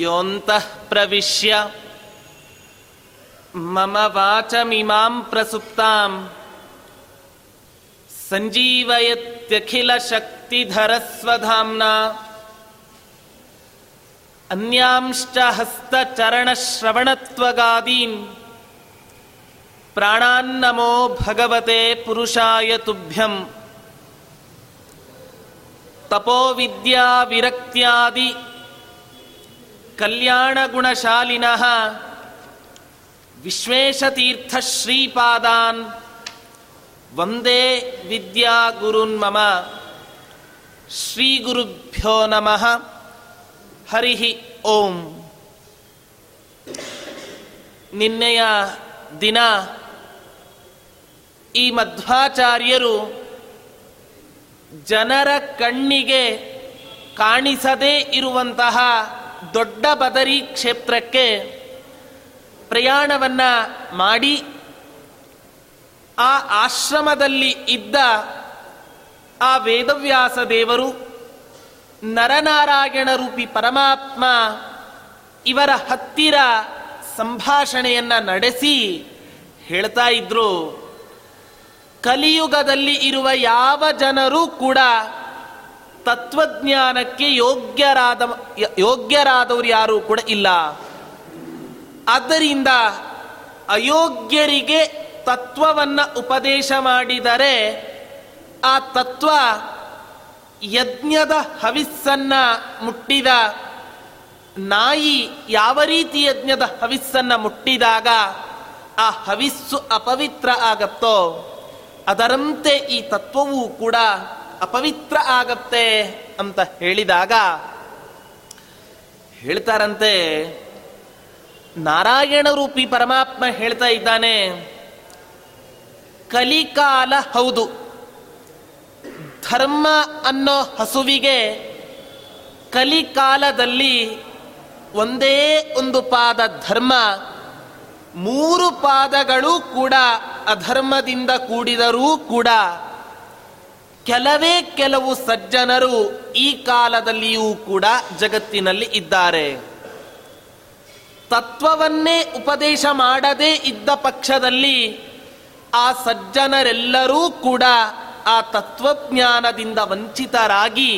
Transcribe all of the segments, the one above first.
ಯೋಂತಃ ಪ್ರವಿಶ್ಯ ಮಮ ವಾಚಮಿಮಾಂ ಪ್ರಸುಪ್ತಾಂ ಸಂಜೀವಯತ್ಯಖಿಲ ಶಕ್ತಿಧರಸ್ವಧಾಮ್ನಾ ಅನ್ಯಾಂಶ್ಚ ಹಸ್ತಚರಣಶ್ರವಣತ್ವಗಾದೀನ್ ಪ್ರಾಣಾನ್ನಮೋ ಭಗವತೆ ಪುರುಷಾಯ ತುಭ್ಯಂ ತಪೋ ಗುಣಶಾಲಿನಃ ವಿಶ್ವೇಶತೀರ್ಥ ಶ್ರೀಪಾದಾನ್ ವಂದೇ ವಿದ್ಯಾ ಗುರುನ್ ಮಮ ಶ್ರೀಗುರುಭ್ಯೋ ನಮಃ. ಹರಿ ಓಂ. ನಿನ್ನೆಯ ದಿನ ಈ ಮಧ್ವಾಚಾರ್ಯರು ಜನರ ಕಣ್ಣಿಗೆ ಕಾಣಿಸದೇ ಇರುವಂತಹ ದೊಡ್ಡ ಬದರಿ ಕ್ಷೇತ್ರಕ್ಕೆ ಪ್ರಯಾಣವನ್ನ ಮಾಡಿ ಆ ಆಶ್ರಮದಲ್ಲಿ ಇದ್ದ ಆ ವೇದವ್ಯಾಸ ದೇವರು ನರನಾರಾಯಣ ರೂಪಿ ಪರಮಾತ್ಮ ಇವರ ಹತ್ತಿರ ಸಂಭಾಷಣೆಯನ್ನ ನಡೆಸಿ ಹೇಳ್ತಾ ಇದ್ರು, ಕಲಿಯುಗದಲ್ಲಿ ಇರುವ ಯಾವ ಜನರೂ ಕೂಡ ತತ್ವಜ್ಞಾನಕ್ಕೆ ಯೋಗ್ಯರಾದ ಯೋಗ್ಯರಾದವರು ಯಾರೂ ಕೂಡ ಇಲ್ಲ. ಆದ್ದರಿಂದ ಅಯೋಗ್ಯರಿಗೆ ತತ್ವವನ್ನ ಉಪದೇಶ ಮಾಡಿದರೆ ಆ ತತ್ವ ಯಜ್ಞದ ಹವಿಸ್ಸನ್ನ ಮುಟ್ಟಿದ ನಾಯಿ ಯಾವ ರೀತಿ ಯಜ್ಞದ ಹವಿಸ್ಸನ್ನ ಮುಟ್ಟಿದಾಗ ಆ ಹವಿಸ್ಸು ಅಪವಿತ್ರ ಆಗತ್ತೋ ಅದರಂತೆ ಈ ತತ್ವವೂ ಕೂಡ ಅಪವಿತ್ರ ಆಗತ್ತೆ ಅಂತ ಹೇಳಿದಾಗ ಹೇಳ್ತಾರಂತೆ, ನಾರಾಯಣ ರೂಪಿ ಪರಮಾತ್ಮ ಹೇಳ್ತಾ ಇದ್ದಾನೆ, ಕಲಿಕಾಲ ಹೌದು. ಧರ್ಮ ಅನ್ನೋ ಹಸುವಿಗೆ ಕಲಿಕಾಲದಲ್ಲಿ ಒಂದೇ ಒಂದು ಪಾದ ಧರ್ಮ, ಮೂರು ಪಾದಗಳು ಕೂಡ ಅಧರ್ಮದಿಂದ ಕೂಡಿದರೂ ಕೂಡ ಕೆಲವೇ ಕೆಲವು ಸಜ್ಜನರು ಈ ಕಾಲದಲ್ಲಿಯೂ ಕೂಡ ಜಗತ್ತಿನಲ್ಲಿ ಇದ್ದಾರೆ. ತತ್ವವನ್ನೇ ಉಪದೇಶ ಮಾಡದೇ ಇದ್ದ ಪಕ್ಷದಲ್ಲಿ ಆ ಸಜ್ಜನರೆಲ್ಲರೂ ಕೂಡ ಆ ತತ್ವಜ್ಞಾನದಿಂದ ವಂಚಿತರಾಗಿ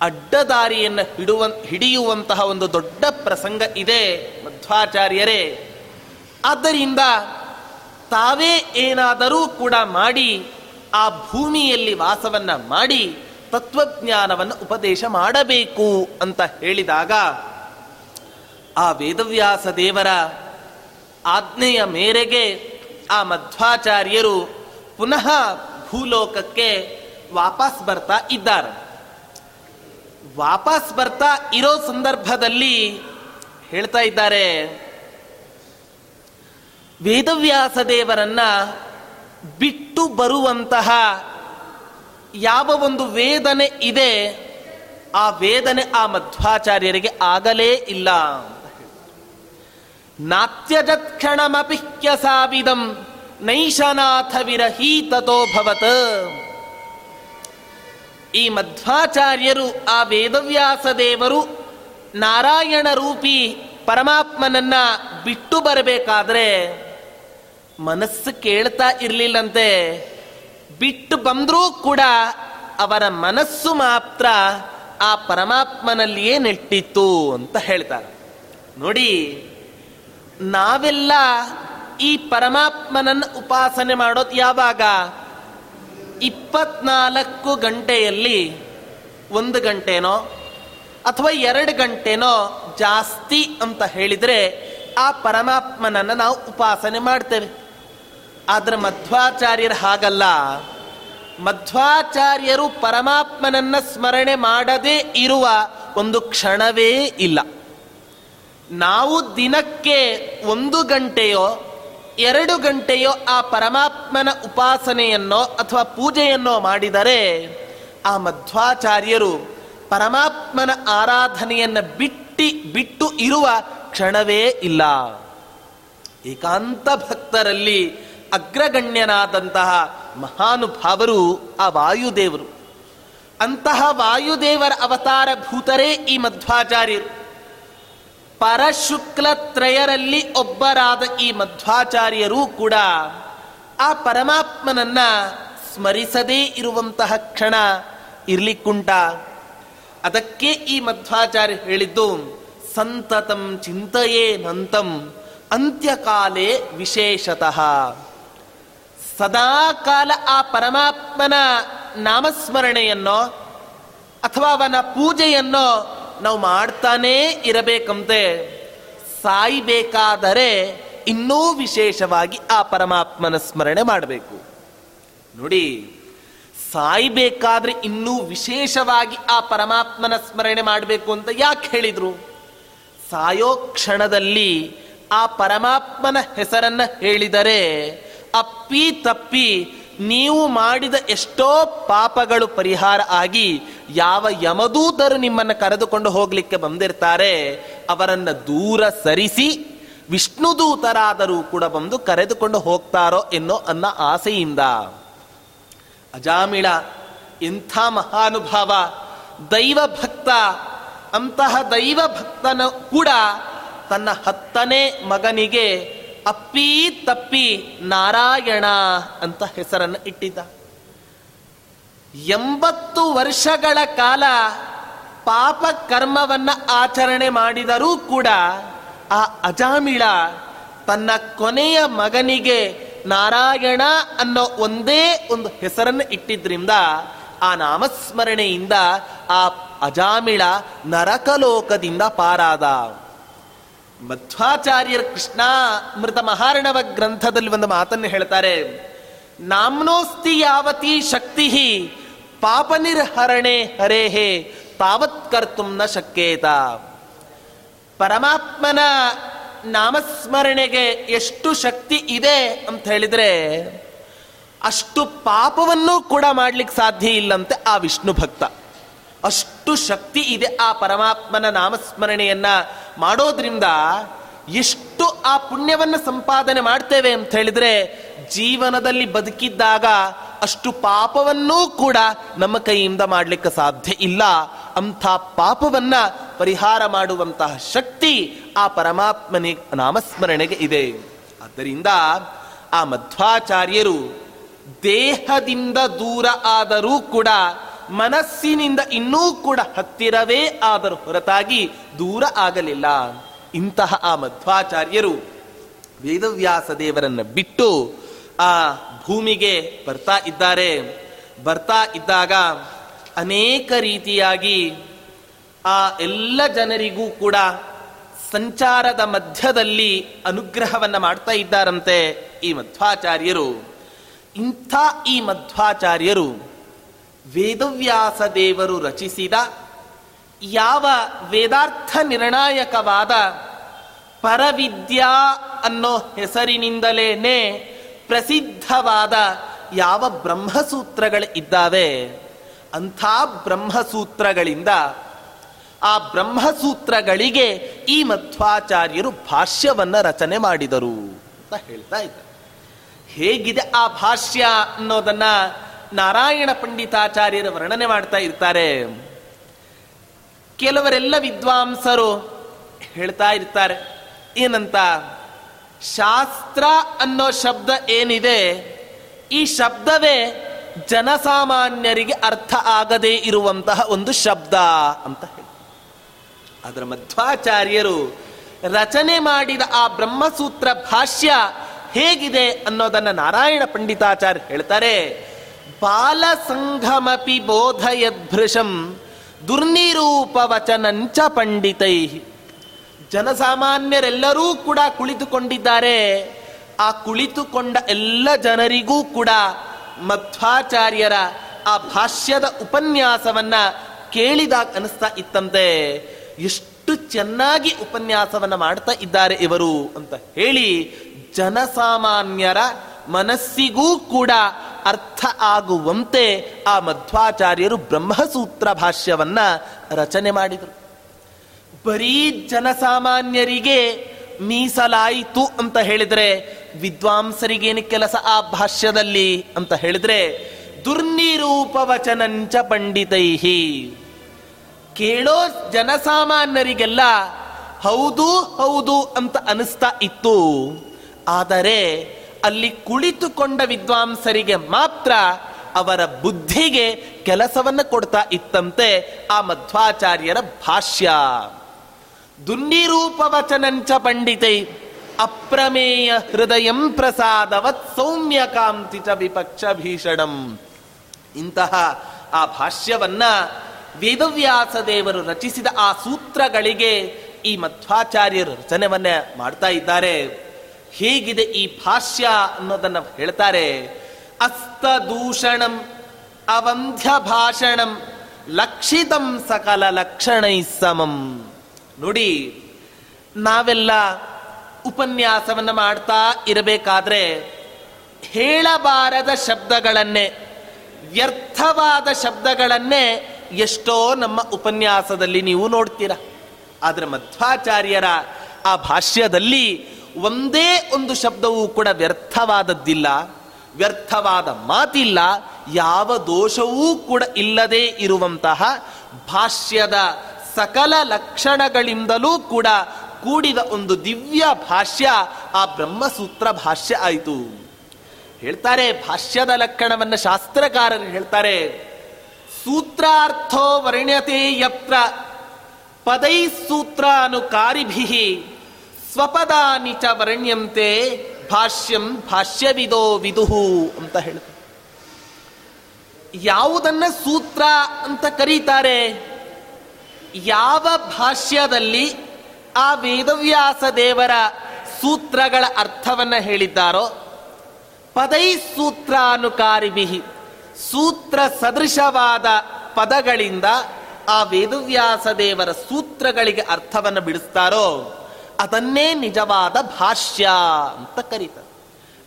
ಅಡ್ಡದಾರಿಯನ್ನು ಹಿಡುವ, ಹಿಡಿಯುವಂತಹ ಒಂದು ದೊಡ್ಡ ಪ್ರಸಂಗ ಇದೆ ಮಧ್ವಾಚಾರ್ಯರೇ. ಆದ್ದರಿಂದ ತಾವೇ ಏನಾದರೂ ಕೂಡ ಮಾಡಿ ಆ ಭೂಮಿಯಲ್ಲಿ ವಾಸವನ್ನ ಮಾಡಿ ತತ್ವಜ್ಞಾನವನ್ನು ಉಪದೇಶ ಮಾಡಬೇಕು ಅಂತ ಹೇಳಿದಾಗ, ಆ ವೇದವ್ಯಾಸ ದೇವರ ಆಜ್ಞೆಯ ಮೇರೆಗೆ ಆ ಮಧ್ವಾಚಾರ್ಯರು ಪುನಃ ಭೂಲೋಕಕ್ಕೆ ವಾಪಸ್ ಬರ್ತಾ ಇದ್ದಾರೆ. ವಾಪಸ್ ಬರ್ತಾ ಇರೋ ಸಂದರ್ಭದಲ್ಲಿ ಹೇಳ್ತಾ ಇದ್ದಾರೆ, ವೇದವ್ಯಾಸ ದೇವರನ್ನ ಬಿಟ್ಟು ಬರುವಂತಹ ಯಾವ ಒಂದು ವೇದನೆ ಇದೆ, ಆ ವೇದನೆ ಆ ಮಧ್ವಾಚಾರ್ಯರಿಗೆ ಆಗಲೇ ಇಲ್ಲ. ನಾತ್ಯಜತ್ ನೈಶನಾಥ ಭವತ್. ಈ ಮಧ್ವಾಚಾರ್ಯರು, ಆ ವೇದವ್ಯಾಸ ದೇವರು ನಾರಾಯಣ ರೂಪಿ ಪರಮಾತ್ಮನನ್ನ ಬಿಟ್ಟು ಬರಬೇಕಾದ್ರೆ ಮನಸ್ಸು ಕೇಳ್ತಾ ಇರಲಿಲ್ಲಂತೆ, ಬಿಟ್ಟು ಬಂದರೂ ಕೂಡ ಅವರ ಮನಸ್ಸು ಮಾತ್ರ ಆ ಪರಮಾತ್ಮನಲ್ಲಿಯೇ ನೆಟ್ಟಿತ್ತು ಅಂತ ಹೇಳ್ತಾರೆ. ನೋಡಿ, ನಾವೆಲ್ಲ ಈ ಪರಮಾತ್ಮನನ್ನು ಉಪಾಸನೆ ಮಾಡೋದು ಯಾವಾಗ? ಇಪ್ಪತ್ನಾಲ್ಕು ಗಂಟೆಯಲ್ಲಿ. ಒಂದು ಗಂಟೆನೋ? ಅಥವಾ ಎರಡು ಗಂಟೆನೋ? ಜಾಸ್ತಿ ಅಂತ ಹೇಳಿದರೆ ಆ ಪರಮಾತ್ಮನನ್ನು ನಾವು ಉಪಾಸನೆ ಮಾಡ್ತೇವೆ. ಆದ್ರೆ ಮಧ್ವಾಚಾರ್ಯರು ಹಾಗಲ್ಲ. ಮಧ್ವಾಚಾರ್ಯರು ಪರಮಾತ್ಮನನ್ನ ಸ್ಮರಣೆ ಮಾಡದೇ ಇರುವ ಒಂದು ಕ್ಷಣವೇ ಇಲ್ಲ. ನಾವು ದಿನಕ್ಕೆ ಒಂದು ಗಂಟೆಯೋ, ಎರಡು ಗಂಟೆಯೋ ಆ ಪರಮಾತ್ಮನ ಉಪಾಸನೆಯನ್ನೋ ಅಥವಾ ಪೂಜೆಯನ್ನೋ ಮಾಡಿದರೆ ಆ ಮಧ್ವಾಚಾರ್ಯರು ಪರಮಾತ್ಮನ ಆರಾಧನೆಯನ್ನು ಬಿಟ್ಟಿ, ಬಿಟ್ಟು ಇರುವ ಕ್ಷಣವೇ ಇಲ್ಲ. ಏಕಾಂತ ಭಕ್ತರಲ್ಲಿ ಅಗ್ರಗಣ್ಯನಾದಂತಹ ಮಹಾನುಭಾವರು ಆ ವಾಯುದೇವರು. ಅಂತಹ ವಾಯುದೇವರ ಅವತಾರ ಭೂತರೇ ಈ ಮಧ್ವಾಚಾರ್ಯರು. ಪರಶುಕ್ಲತ್ರಯರಲ್ಲಿ ಒಬ್ಬರಾದ ಈ ಮಧ್ವಾಚಾರ್ಯರೂ ಕೂಡ ಆ ಪರಮಾತ್ಮನನ್ನ ಸ್ಮರಿಸದೇ ಇರುವಂತಹ ಕ್ಷಣ ಇರ್ಲಿಕ್ಕುಂಟ. ಅದಕ್ಕೆ ಈ ಮಧ್ವಾಚಾರ್ಯ ಹೇಳಿದ್ದು, ಸಂತತಂ ಚಿಂತೆಯೇ ನಂತಂ, ಅಂತ್ಯಕಾಲೇ ವಿಶೇಷತಃ. ಸದಾಕಾಲ ಆ ಪರಮಾತ್ಮನ ನಾಮಸ್ಮರಣೆಯನ್ನೋ ಅಥವಾ ಅವನ ಪೂಜೆಯನ್ನೋ ನಾವು ಮಾಡ್ತಾನೇ ಇರಬೇಕಂತೆ. ಸಾಯ್ಬೇಕಾದರೆ ಇನ್ನೂ ವಿಶೇಷವಾಗಿ ಆ ಪರಮಾತ್ಮನ ಸ್ಮರಣೆ ಮಾಡಬೇಕು. ನೋಡಿ, ಸಾಯ್ಬೇಕಾದ್ರೆ ಇನ್ನೂ ವಿಶೇಷವಾಗಿ ಆ ಪರಮಾತ್ಮನ ಸ್ಮರಣೆ ಮಾಡಬೇಕು ಅಂತ ಯಾಕೆ ಹೇಳಿದ್ರು? ಸಾಯೋ ಕ್ಷಣದಲ್ಲಿ ಆ ಪರಮಾತ್ಮನ ಹೆಸರನ್ನ ಹೇಳಿದರೆ ಅಪ್ಪಿ ತಪ್ಪಿ ನೀವು ಮಾಡಿದ ಎಷ್ಟೋ ಪಾಪಗಳು ಪರಿಹಾರ ಆಗಿ ಯಾವ ಯಮದೂತರು ನಿಮ್ಮನ್ನು ಕರೆದುಕೊಂಡು ಹೋಗಲಿಕ್ಕೆ ಬಂದಿರ್ತಾರೆ, ಅವರನ್ನು ದೂರ ಸರಿಸಿ ವಿಷ್ಣುದೂತರಾದರೂ ಕೂಡ ಬಂದು ಕರೆದುಕೊಂಡು ಹೋಗ್ತಾರೋ ಎನ್ನೋ ಅನ್ನ ಆಸೆಯಿಂದ. ಅಜಾಮಿಳ, ಇಂಥ ಮಹಾನುಭಾವ, ದೈವ ಭಕ್ತ, ಅಂತಹ ದೈವ ಭಕ್ತನ ಕೂಡ ತನ್ನ ಹತ್ತನೇ ಮಗನಿಗೆ ಅಪ್ಪಿ ತಪ್ಪಿ ನಾರಾಯಣ ಅಂತ ಹೆಸರನ್ನು ಇಟ್ಟಿದ್ದ. ಎಂಬತ್ತು ವರ್ಷಗಳ ಕಾಲ ಪಾಪ ಕರ್ಮವನ್ನ ಆಚರಣೆ ಮಾಡಿದರೂ ಕೂಡ ಆ ಅಜಾಮಿಳ ತನ್ನ ಕೊನೆಯ ಮಗನಿಗೆ ನಾರಾಯಣ ಅನ್ನೋ ಒಂದೇ ಒಂದು ಹೆಸರನ್ನು ಇಟ್ಟಿದ್ರಿಂದ ಆ ನಾಮಸ್ಮರಣೆಯಿಂದ ಆ ಅಜಾಮಿಳ ನರಕಲೋಕದಿಂದ ಪಾರಾದ. ಮಧ್ವಾಚಾರ್ಯರ ಕೃಷ್ಣ ಮೃತ ಮಹಾರಣವ ಗ್ರಂಥದಲ್ಲಿ ಒಂದು ಮಾತನ್ನು ಹೇಳ್ತಾರೆ, ನಾಮ್ನೋಸ್ತಿ ಯಾವತಿ ಶಕ್ತಿ ಪಾಪ ನಿರ್ಹರಣೆ ಹರೇಹೇ, ತಾವತ್ ಕರ್ತುಂ ನ ಶಕ್ಯೇತ. ಪರಮಾತ್ಮನ ನಾಮಸ್ಮರಣೆಗೆ ಎಷ್ಟು ಶಕ್ತಿ ಇದೆ ಅಂತ ಹೇಳಿದ್ರೆ, ಅಷ್ಟು ಪಾಪವನ್ನು ಕೂಡ ಮಾಡ್ಲಿಕ್ಕೆ ಸಾಧ್ಯ ಇಲ್ಲಂತೆ ಆ ವಿಷ್ಣು ಭಕ್ತ. ಅಷ್ಟು ಶಕ್ತಿ ಇದೆ ಆ ಪರಮಾತ್ಮನ ನಾಮಸ್ಮರಣೆಯನ್ನ ಮಾಡೋದ್ರಿಂದ ಎಷ್ಟು ಆ ಪುಣ್ಯವನ್ನು ಸಂಪಾದನೆ ಮಾಡ್ತೇವೆ ಅಂತ ಹೇಳಿದ್ರೆ ಜೀವನದಲ್ಲಿ ಬದುಕಿದ್ದಾಗ ಅಷ್ಟು ಪಾಪವನ್ನೂ ಕೂಡ ನಮ್ಮ ಕೈಯಿಂದ ಮಾಡಲಿಕ್ಕೆ ಸಾಧ್ಯ ಇಲ್ಲ. ಅಂಥ ಪಾಪವನ್ನ ಪರಿಹಾರ ಮಾಡುವಂತಹ ಶಕ್ತಿ ಆ ಪರಮಾತ್ಮನಿ ನಾಮಸ್ಮರಣೆಗೆ ಇದೆ. ಆದ್ದರಿಂದ ಆ ಮಧ್ವಾಚಾರ್ಯರು ದೇಹದಿಂದ ದೂರ ಆದರೂ ಕೂಡ ಮನಸ್ಸಿನಿಂದ ಇನ್ನೂ ಕೂಡ ಹತ್ತಿರವೇ ಆದರೂ ಹೊರತಾಗಿ ದೂರ ಆಗಲಿಲ್ಲ. ಇಂತಹ ಆ ಮಧ್ವಾಚಾರ್ಯರು ವೇದವ್ಯಾಸ ದೇವರನ್ನ ಬಿಟ್ಟು ಆ ಭೂಮಿಗೆ ಬರ್ತಾ ಇದ್ದಾರೆ. ಬರ್ತಾ ಇದ್ದಾಗ ಅನೇಕ ರೀತಿಯಾಗಿ ಆ ಎಲ್ಲ ಜನರಿಗೂ ಕೂಡ ಸಂಚಾರದ ಮಧ್ಯದಲ್ಲಿ ಅನುಗ್ರಹವನ್ನ ಮಾಡ್ತಾ ಇದ್ದಾರಂತೆ ಈ ಮಧ್ವಾಚಾರ್ಯರು. ಇಂಥ ಈ ಮಧ್ವಾಚಾರ್ಯರು ವೇದವ್ಯಾಸ ದೇವರು ರಚಿಸಿದ ಯಾವ ವೇದಾರ್ಥ ನಿರ್ಣಾಯಕವಾದ ಪರವಿದ್ಯಾ ಅನ್ನೋ ಹೆಸರಿನಿಂದಲೇನೆ ಪ್ರಸಿದ್ಧವಾದ ಯಾವ ಬ್ರಹ್ಮಸೂತ್ರಗಳು ಇದ್ದಾವೆ, ಅಂಥ ಬ್ರಹ್ಮಸೂತ್ರಗಳಿಂದ ಆ ಬ್ರಹ್ಮಸೂತ್ರಗಳಿಗೆ ಈ ಮಧ್ವಾಚಾರ್ಯರು ಭಾಷ್ಯವನ್ನ ರಚನೆ ಮಾಡಿದರು ಅಂತ ಹೇಳ್ತಾ ಇದ್ದಾರೆ. ಹೇಗಿದೆ ಆ ಭಾಷ್ಯ ಅನ್ನೋದನ್ನ ನಾರಾಯಣ ಪಂಡಿತಾಚಾರ್ಯರು ವರ್ಣನೆ ಮಾಡ್ತಾ ಇರ್ತಾರೆ. ಕೆಲವರೆಲ್ಲ ವಿದ್ವಾಂಸರು ಹೇಳ್ತಾ ಇರ್ತಾರೆ, ಏನಂತ? ಶಾಸ್ತ್ರ ಅನ್ನೋ ಶಬ್ದ ಏನಿದೆ, ಈ ಶಬ್ದವೇ ಜನಸಾಮಾನ್ಯರಿಗೆ ಅರ್ಥ ಆಗದೇ ಇರುವಂತಹ ಒಂದು ಶಬ್ದ ಅಂತ ಹೇಳಿ. ಅದರ ಮಧ್ವಾಚಾರ್ಯರು ರಚನೆ ಮಾಡಿದ ಆ ಬ್ರಹ್ಮಸೂತ್ರ ಭಾಷ್ಯ ಹೇಗಿದೆ ಅನ್ನೋದನ್ನ ನಾರಾಯಣ ಪಂಡಿತಾಚಾರ್ಯ ಹೇಳ್ತಾರೆ. ಬಾಲ ಸಂಘಮಪಿ ಬೋಧಯದ್ಭೃಶಂ ದುರ್ನಿರೂಪವಚನಂಚ ಪಂಡಿತೈ. ಜನಸಾಮಾನ್ಯರೆಲ್ಲರೂ ಕೂಡ ಕುಳಿತುಕೊಂಡಿದ್ದಾರೆ. ಆ ಕುಳಿತುಕೊಂಡ ಎಲ್ಲ ಜನರಿಗೂ ಕೂಡ ಮಧ್ವಾಚಾರ್ಯರ ಆ ಭಾಷ್ಯದ ಉಪನ್ಯಾಸವನ್ನ ಕೇಳಿದಾಗ ಅನಿಸ್ತಾ ಇತ್ತಂತೆ. ಎಷ್ಟು ಚೆನ್ನಾಗಿ ಉಪನ್ಯಾಸವನ್ನ ಮಾಡ್ತಾ ಇದ್ದಾರೆ ಇವರು ಅಂತ ಹೇಳಿ ಜನಸಾಮಾನ್ಯರ ಮನಸ್ಸಿಗೂ ಕೂಡ ಅರ್ಥ ಆಗುವಂತೆ ಆ ಮಧ್ವಾಚಾರ್ಯರು ಬ್ರಹ್ಮಸೂತ್ರ ಭಾಷ್ಯವನ್ನು ರಚನೆ ಮಾಡಿದರು. ಬರೀ ಜನಸಾಮಾನ್ಯರಿಗೆ ಮೀಸಲಾಯಿತು ಅಂತ ಹೇಳಿದರೆ ವಿದ್ವಾಂಸರಿಗೇನು ಕೆಲಸ ಆ ಭಾಷ್ಯದಲ್ಲಿ ಅಂತ ಹೇಳಿದರೆ ದುರ್ನಿರೂಪವಚನಂಚ ಪಂಡಿತೈಹಿ. ಕೇಳೋ ಜನಸಾಮಾನ್ಯರಿಗೆಲ್ಲ ಹೌದು ಹೌದು ಅಂತ ಅನಿಸ್ತಾ ಇತ್ತು. ಆದರೆ ಅಲ್ಲಿ ಕುಳಿತುಕೊಂಡ ವಿದ್ವಾಂಸರಿಗೆ ಮಾತ್ರ ಅವರ ಬುದ್ಧಿಗೆ ಕೆಲಸವನ್ನು ಕೊಡ್ತಾ ಇತ್ತಂತೆ ಆ ಮಧ್ವಾಚಾರ್ಯರ ಭಾಷ್ಯ. ದುನ್ನಿರೂಪವಚನಂಚ ಪಂಡಿತೈ ಅಪ್ರಮೇಯ ಹೃದಯಂ ಪ್ರಸಾದವತ್ ಸೌಮ್ಯ ಕಾಂತಿ ಚ ವಿಪಕ್ಷ ಭೀಷಣಂ. ಇಂತಹ ಆ ಭಾಷ್ಯವನ್ನ ವೇದವ್ಯಾಸ ದೇವರು ರಚಿಸಿದ ಆ ಸೂತ್ರಗಳಿಗೆ ಈ ಮಧ್ವಾಚಾರ್ಯರು ರಚನೆವನ್ನ ಮಾಡ್ತಾ ಇದ್ದಾರೆ. ಹೇಗಿದೆ ಈ ಭಾಷ್ಯ ಅನ್ನೋದನ್ನ ಹೇಳ್ತಾರೆ. ಅಸ್ತದೂಷಣಂ ಅವಂಧ್ಯ ಭಾಷಣಂ ಲಕ್ಷಿತಂ ಸಕಲ ಲಕ್ಷಣೈ ಸಮಂ. ನೋಡಿ, ನಾವೆಲ್ಲ ಉಪನ್ಯಾಸವನ್ನ ಮಾಡ್ತಾ ಇರಬೇಕಾದ್ರೆ ಹೇಳಬಾರದ ಶಬ್ದಗಳನ್ನೇ, ವ್ಯರ್ಥವಾದ ಶಬ್ದಗಳನ್ನೇ ಎಷ್ಟೋ ನಮ್ಮ ಉಪನ್ಯಾಸದಲ್ಲಿ ನೀವು ನೋಡ್ತೀರ. ಆದರೆ ಮಧ್ವಾಚಾರ್ಯರ ಆ ಭಾಷ್ಯದಲ್ಲಿ ಒಂದೇ ಒಂದು ಶಬ್ದವೂ ಕೂಡ ವ್ಯರ್ಥವಾದದ್ದಿಲ್ಲ, ವ್ಯರ್ಥವಾದ ಮಾತಿಲ್ಲ, ಯಾವ ದೋಷವೂ ಕೂಡ ಇಲ್ಲದೆ ಇರುವಂತಹ ಭಾಷ್ಯದ ಸಕಲ ಲಕ್ಷಣಗಳಿಂದಲೂ ಕೂಡ ಕೂಡಿದ ಒಂದು ದಿವ್ಯ ಭಾಷ್ಯ, ಆ ಬ್ರಹ್ಮಸೂತ್ರ ಭಾಷ್ಯ ಆಯಿತು. ಹೇಳ್ತಾರೆ, ಭಾಷ್ಯದ ಲಕ್ಷಣವನ್ನ ಶಾಸ್ತ್ರಕಾರರು ಹೇಳ್ತಾರೆ, ಸೂತ್ರಾರ್ಥೋ ವರ್ಣ್ಯತೆ ಯತ್ರ ಪದೈ ಸೂತ್ರಾನುಕಾರಿಭಿ. ಸ್ವಪದಾನಿ ಚ ವರಣ್ಯಂತೆ ಭಾಷ್ಯಂ ಭಾಷ್ಯವಿದೋ ವಿದುಹು ಅಂತ ಹೇಳ್ತಾರೆ ಯಾವುದನ್ನ ಸೂತ್ರ ಅಂತ ಕರೀತಾರೆ? ಯಾವ ಭಾಷ್ಯದಲ್ಲಿ ಆ ವೇದವ್ಯಾಸ ದೇವರ ಸೂತ್ರಗಳ ಅರ್ಥವನ್ನ ಹೇಳಿದ್ದಾರೋ? ಪದೈ ಸೂತ್ರಾನುಕಾರಿಭಿ. ಸೂತ್ರ ಸದೃಶವಾದ ಪದಗಳಿಂದ ಆ ವೇದವ್ಯಾಸ ದೇವರ ಸೂತ್ರಗಳಿಗೆ ಅರ್ಥವನ್ನು ಬಿಡಿಸ್ತಾರೋ? ಅದನ್ನೇ ನಿಜವಾದ ಭಾಷ್ಯ ಅಂತ ಕರೀತಾರೆ.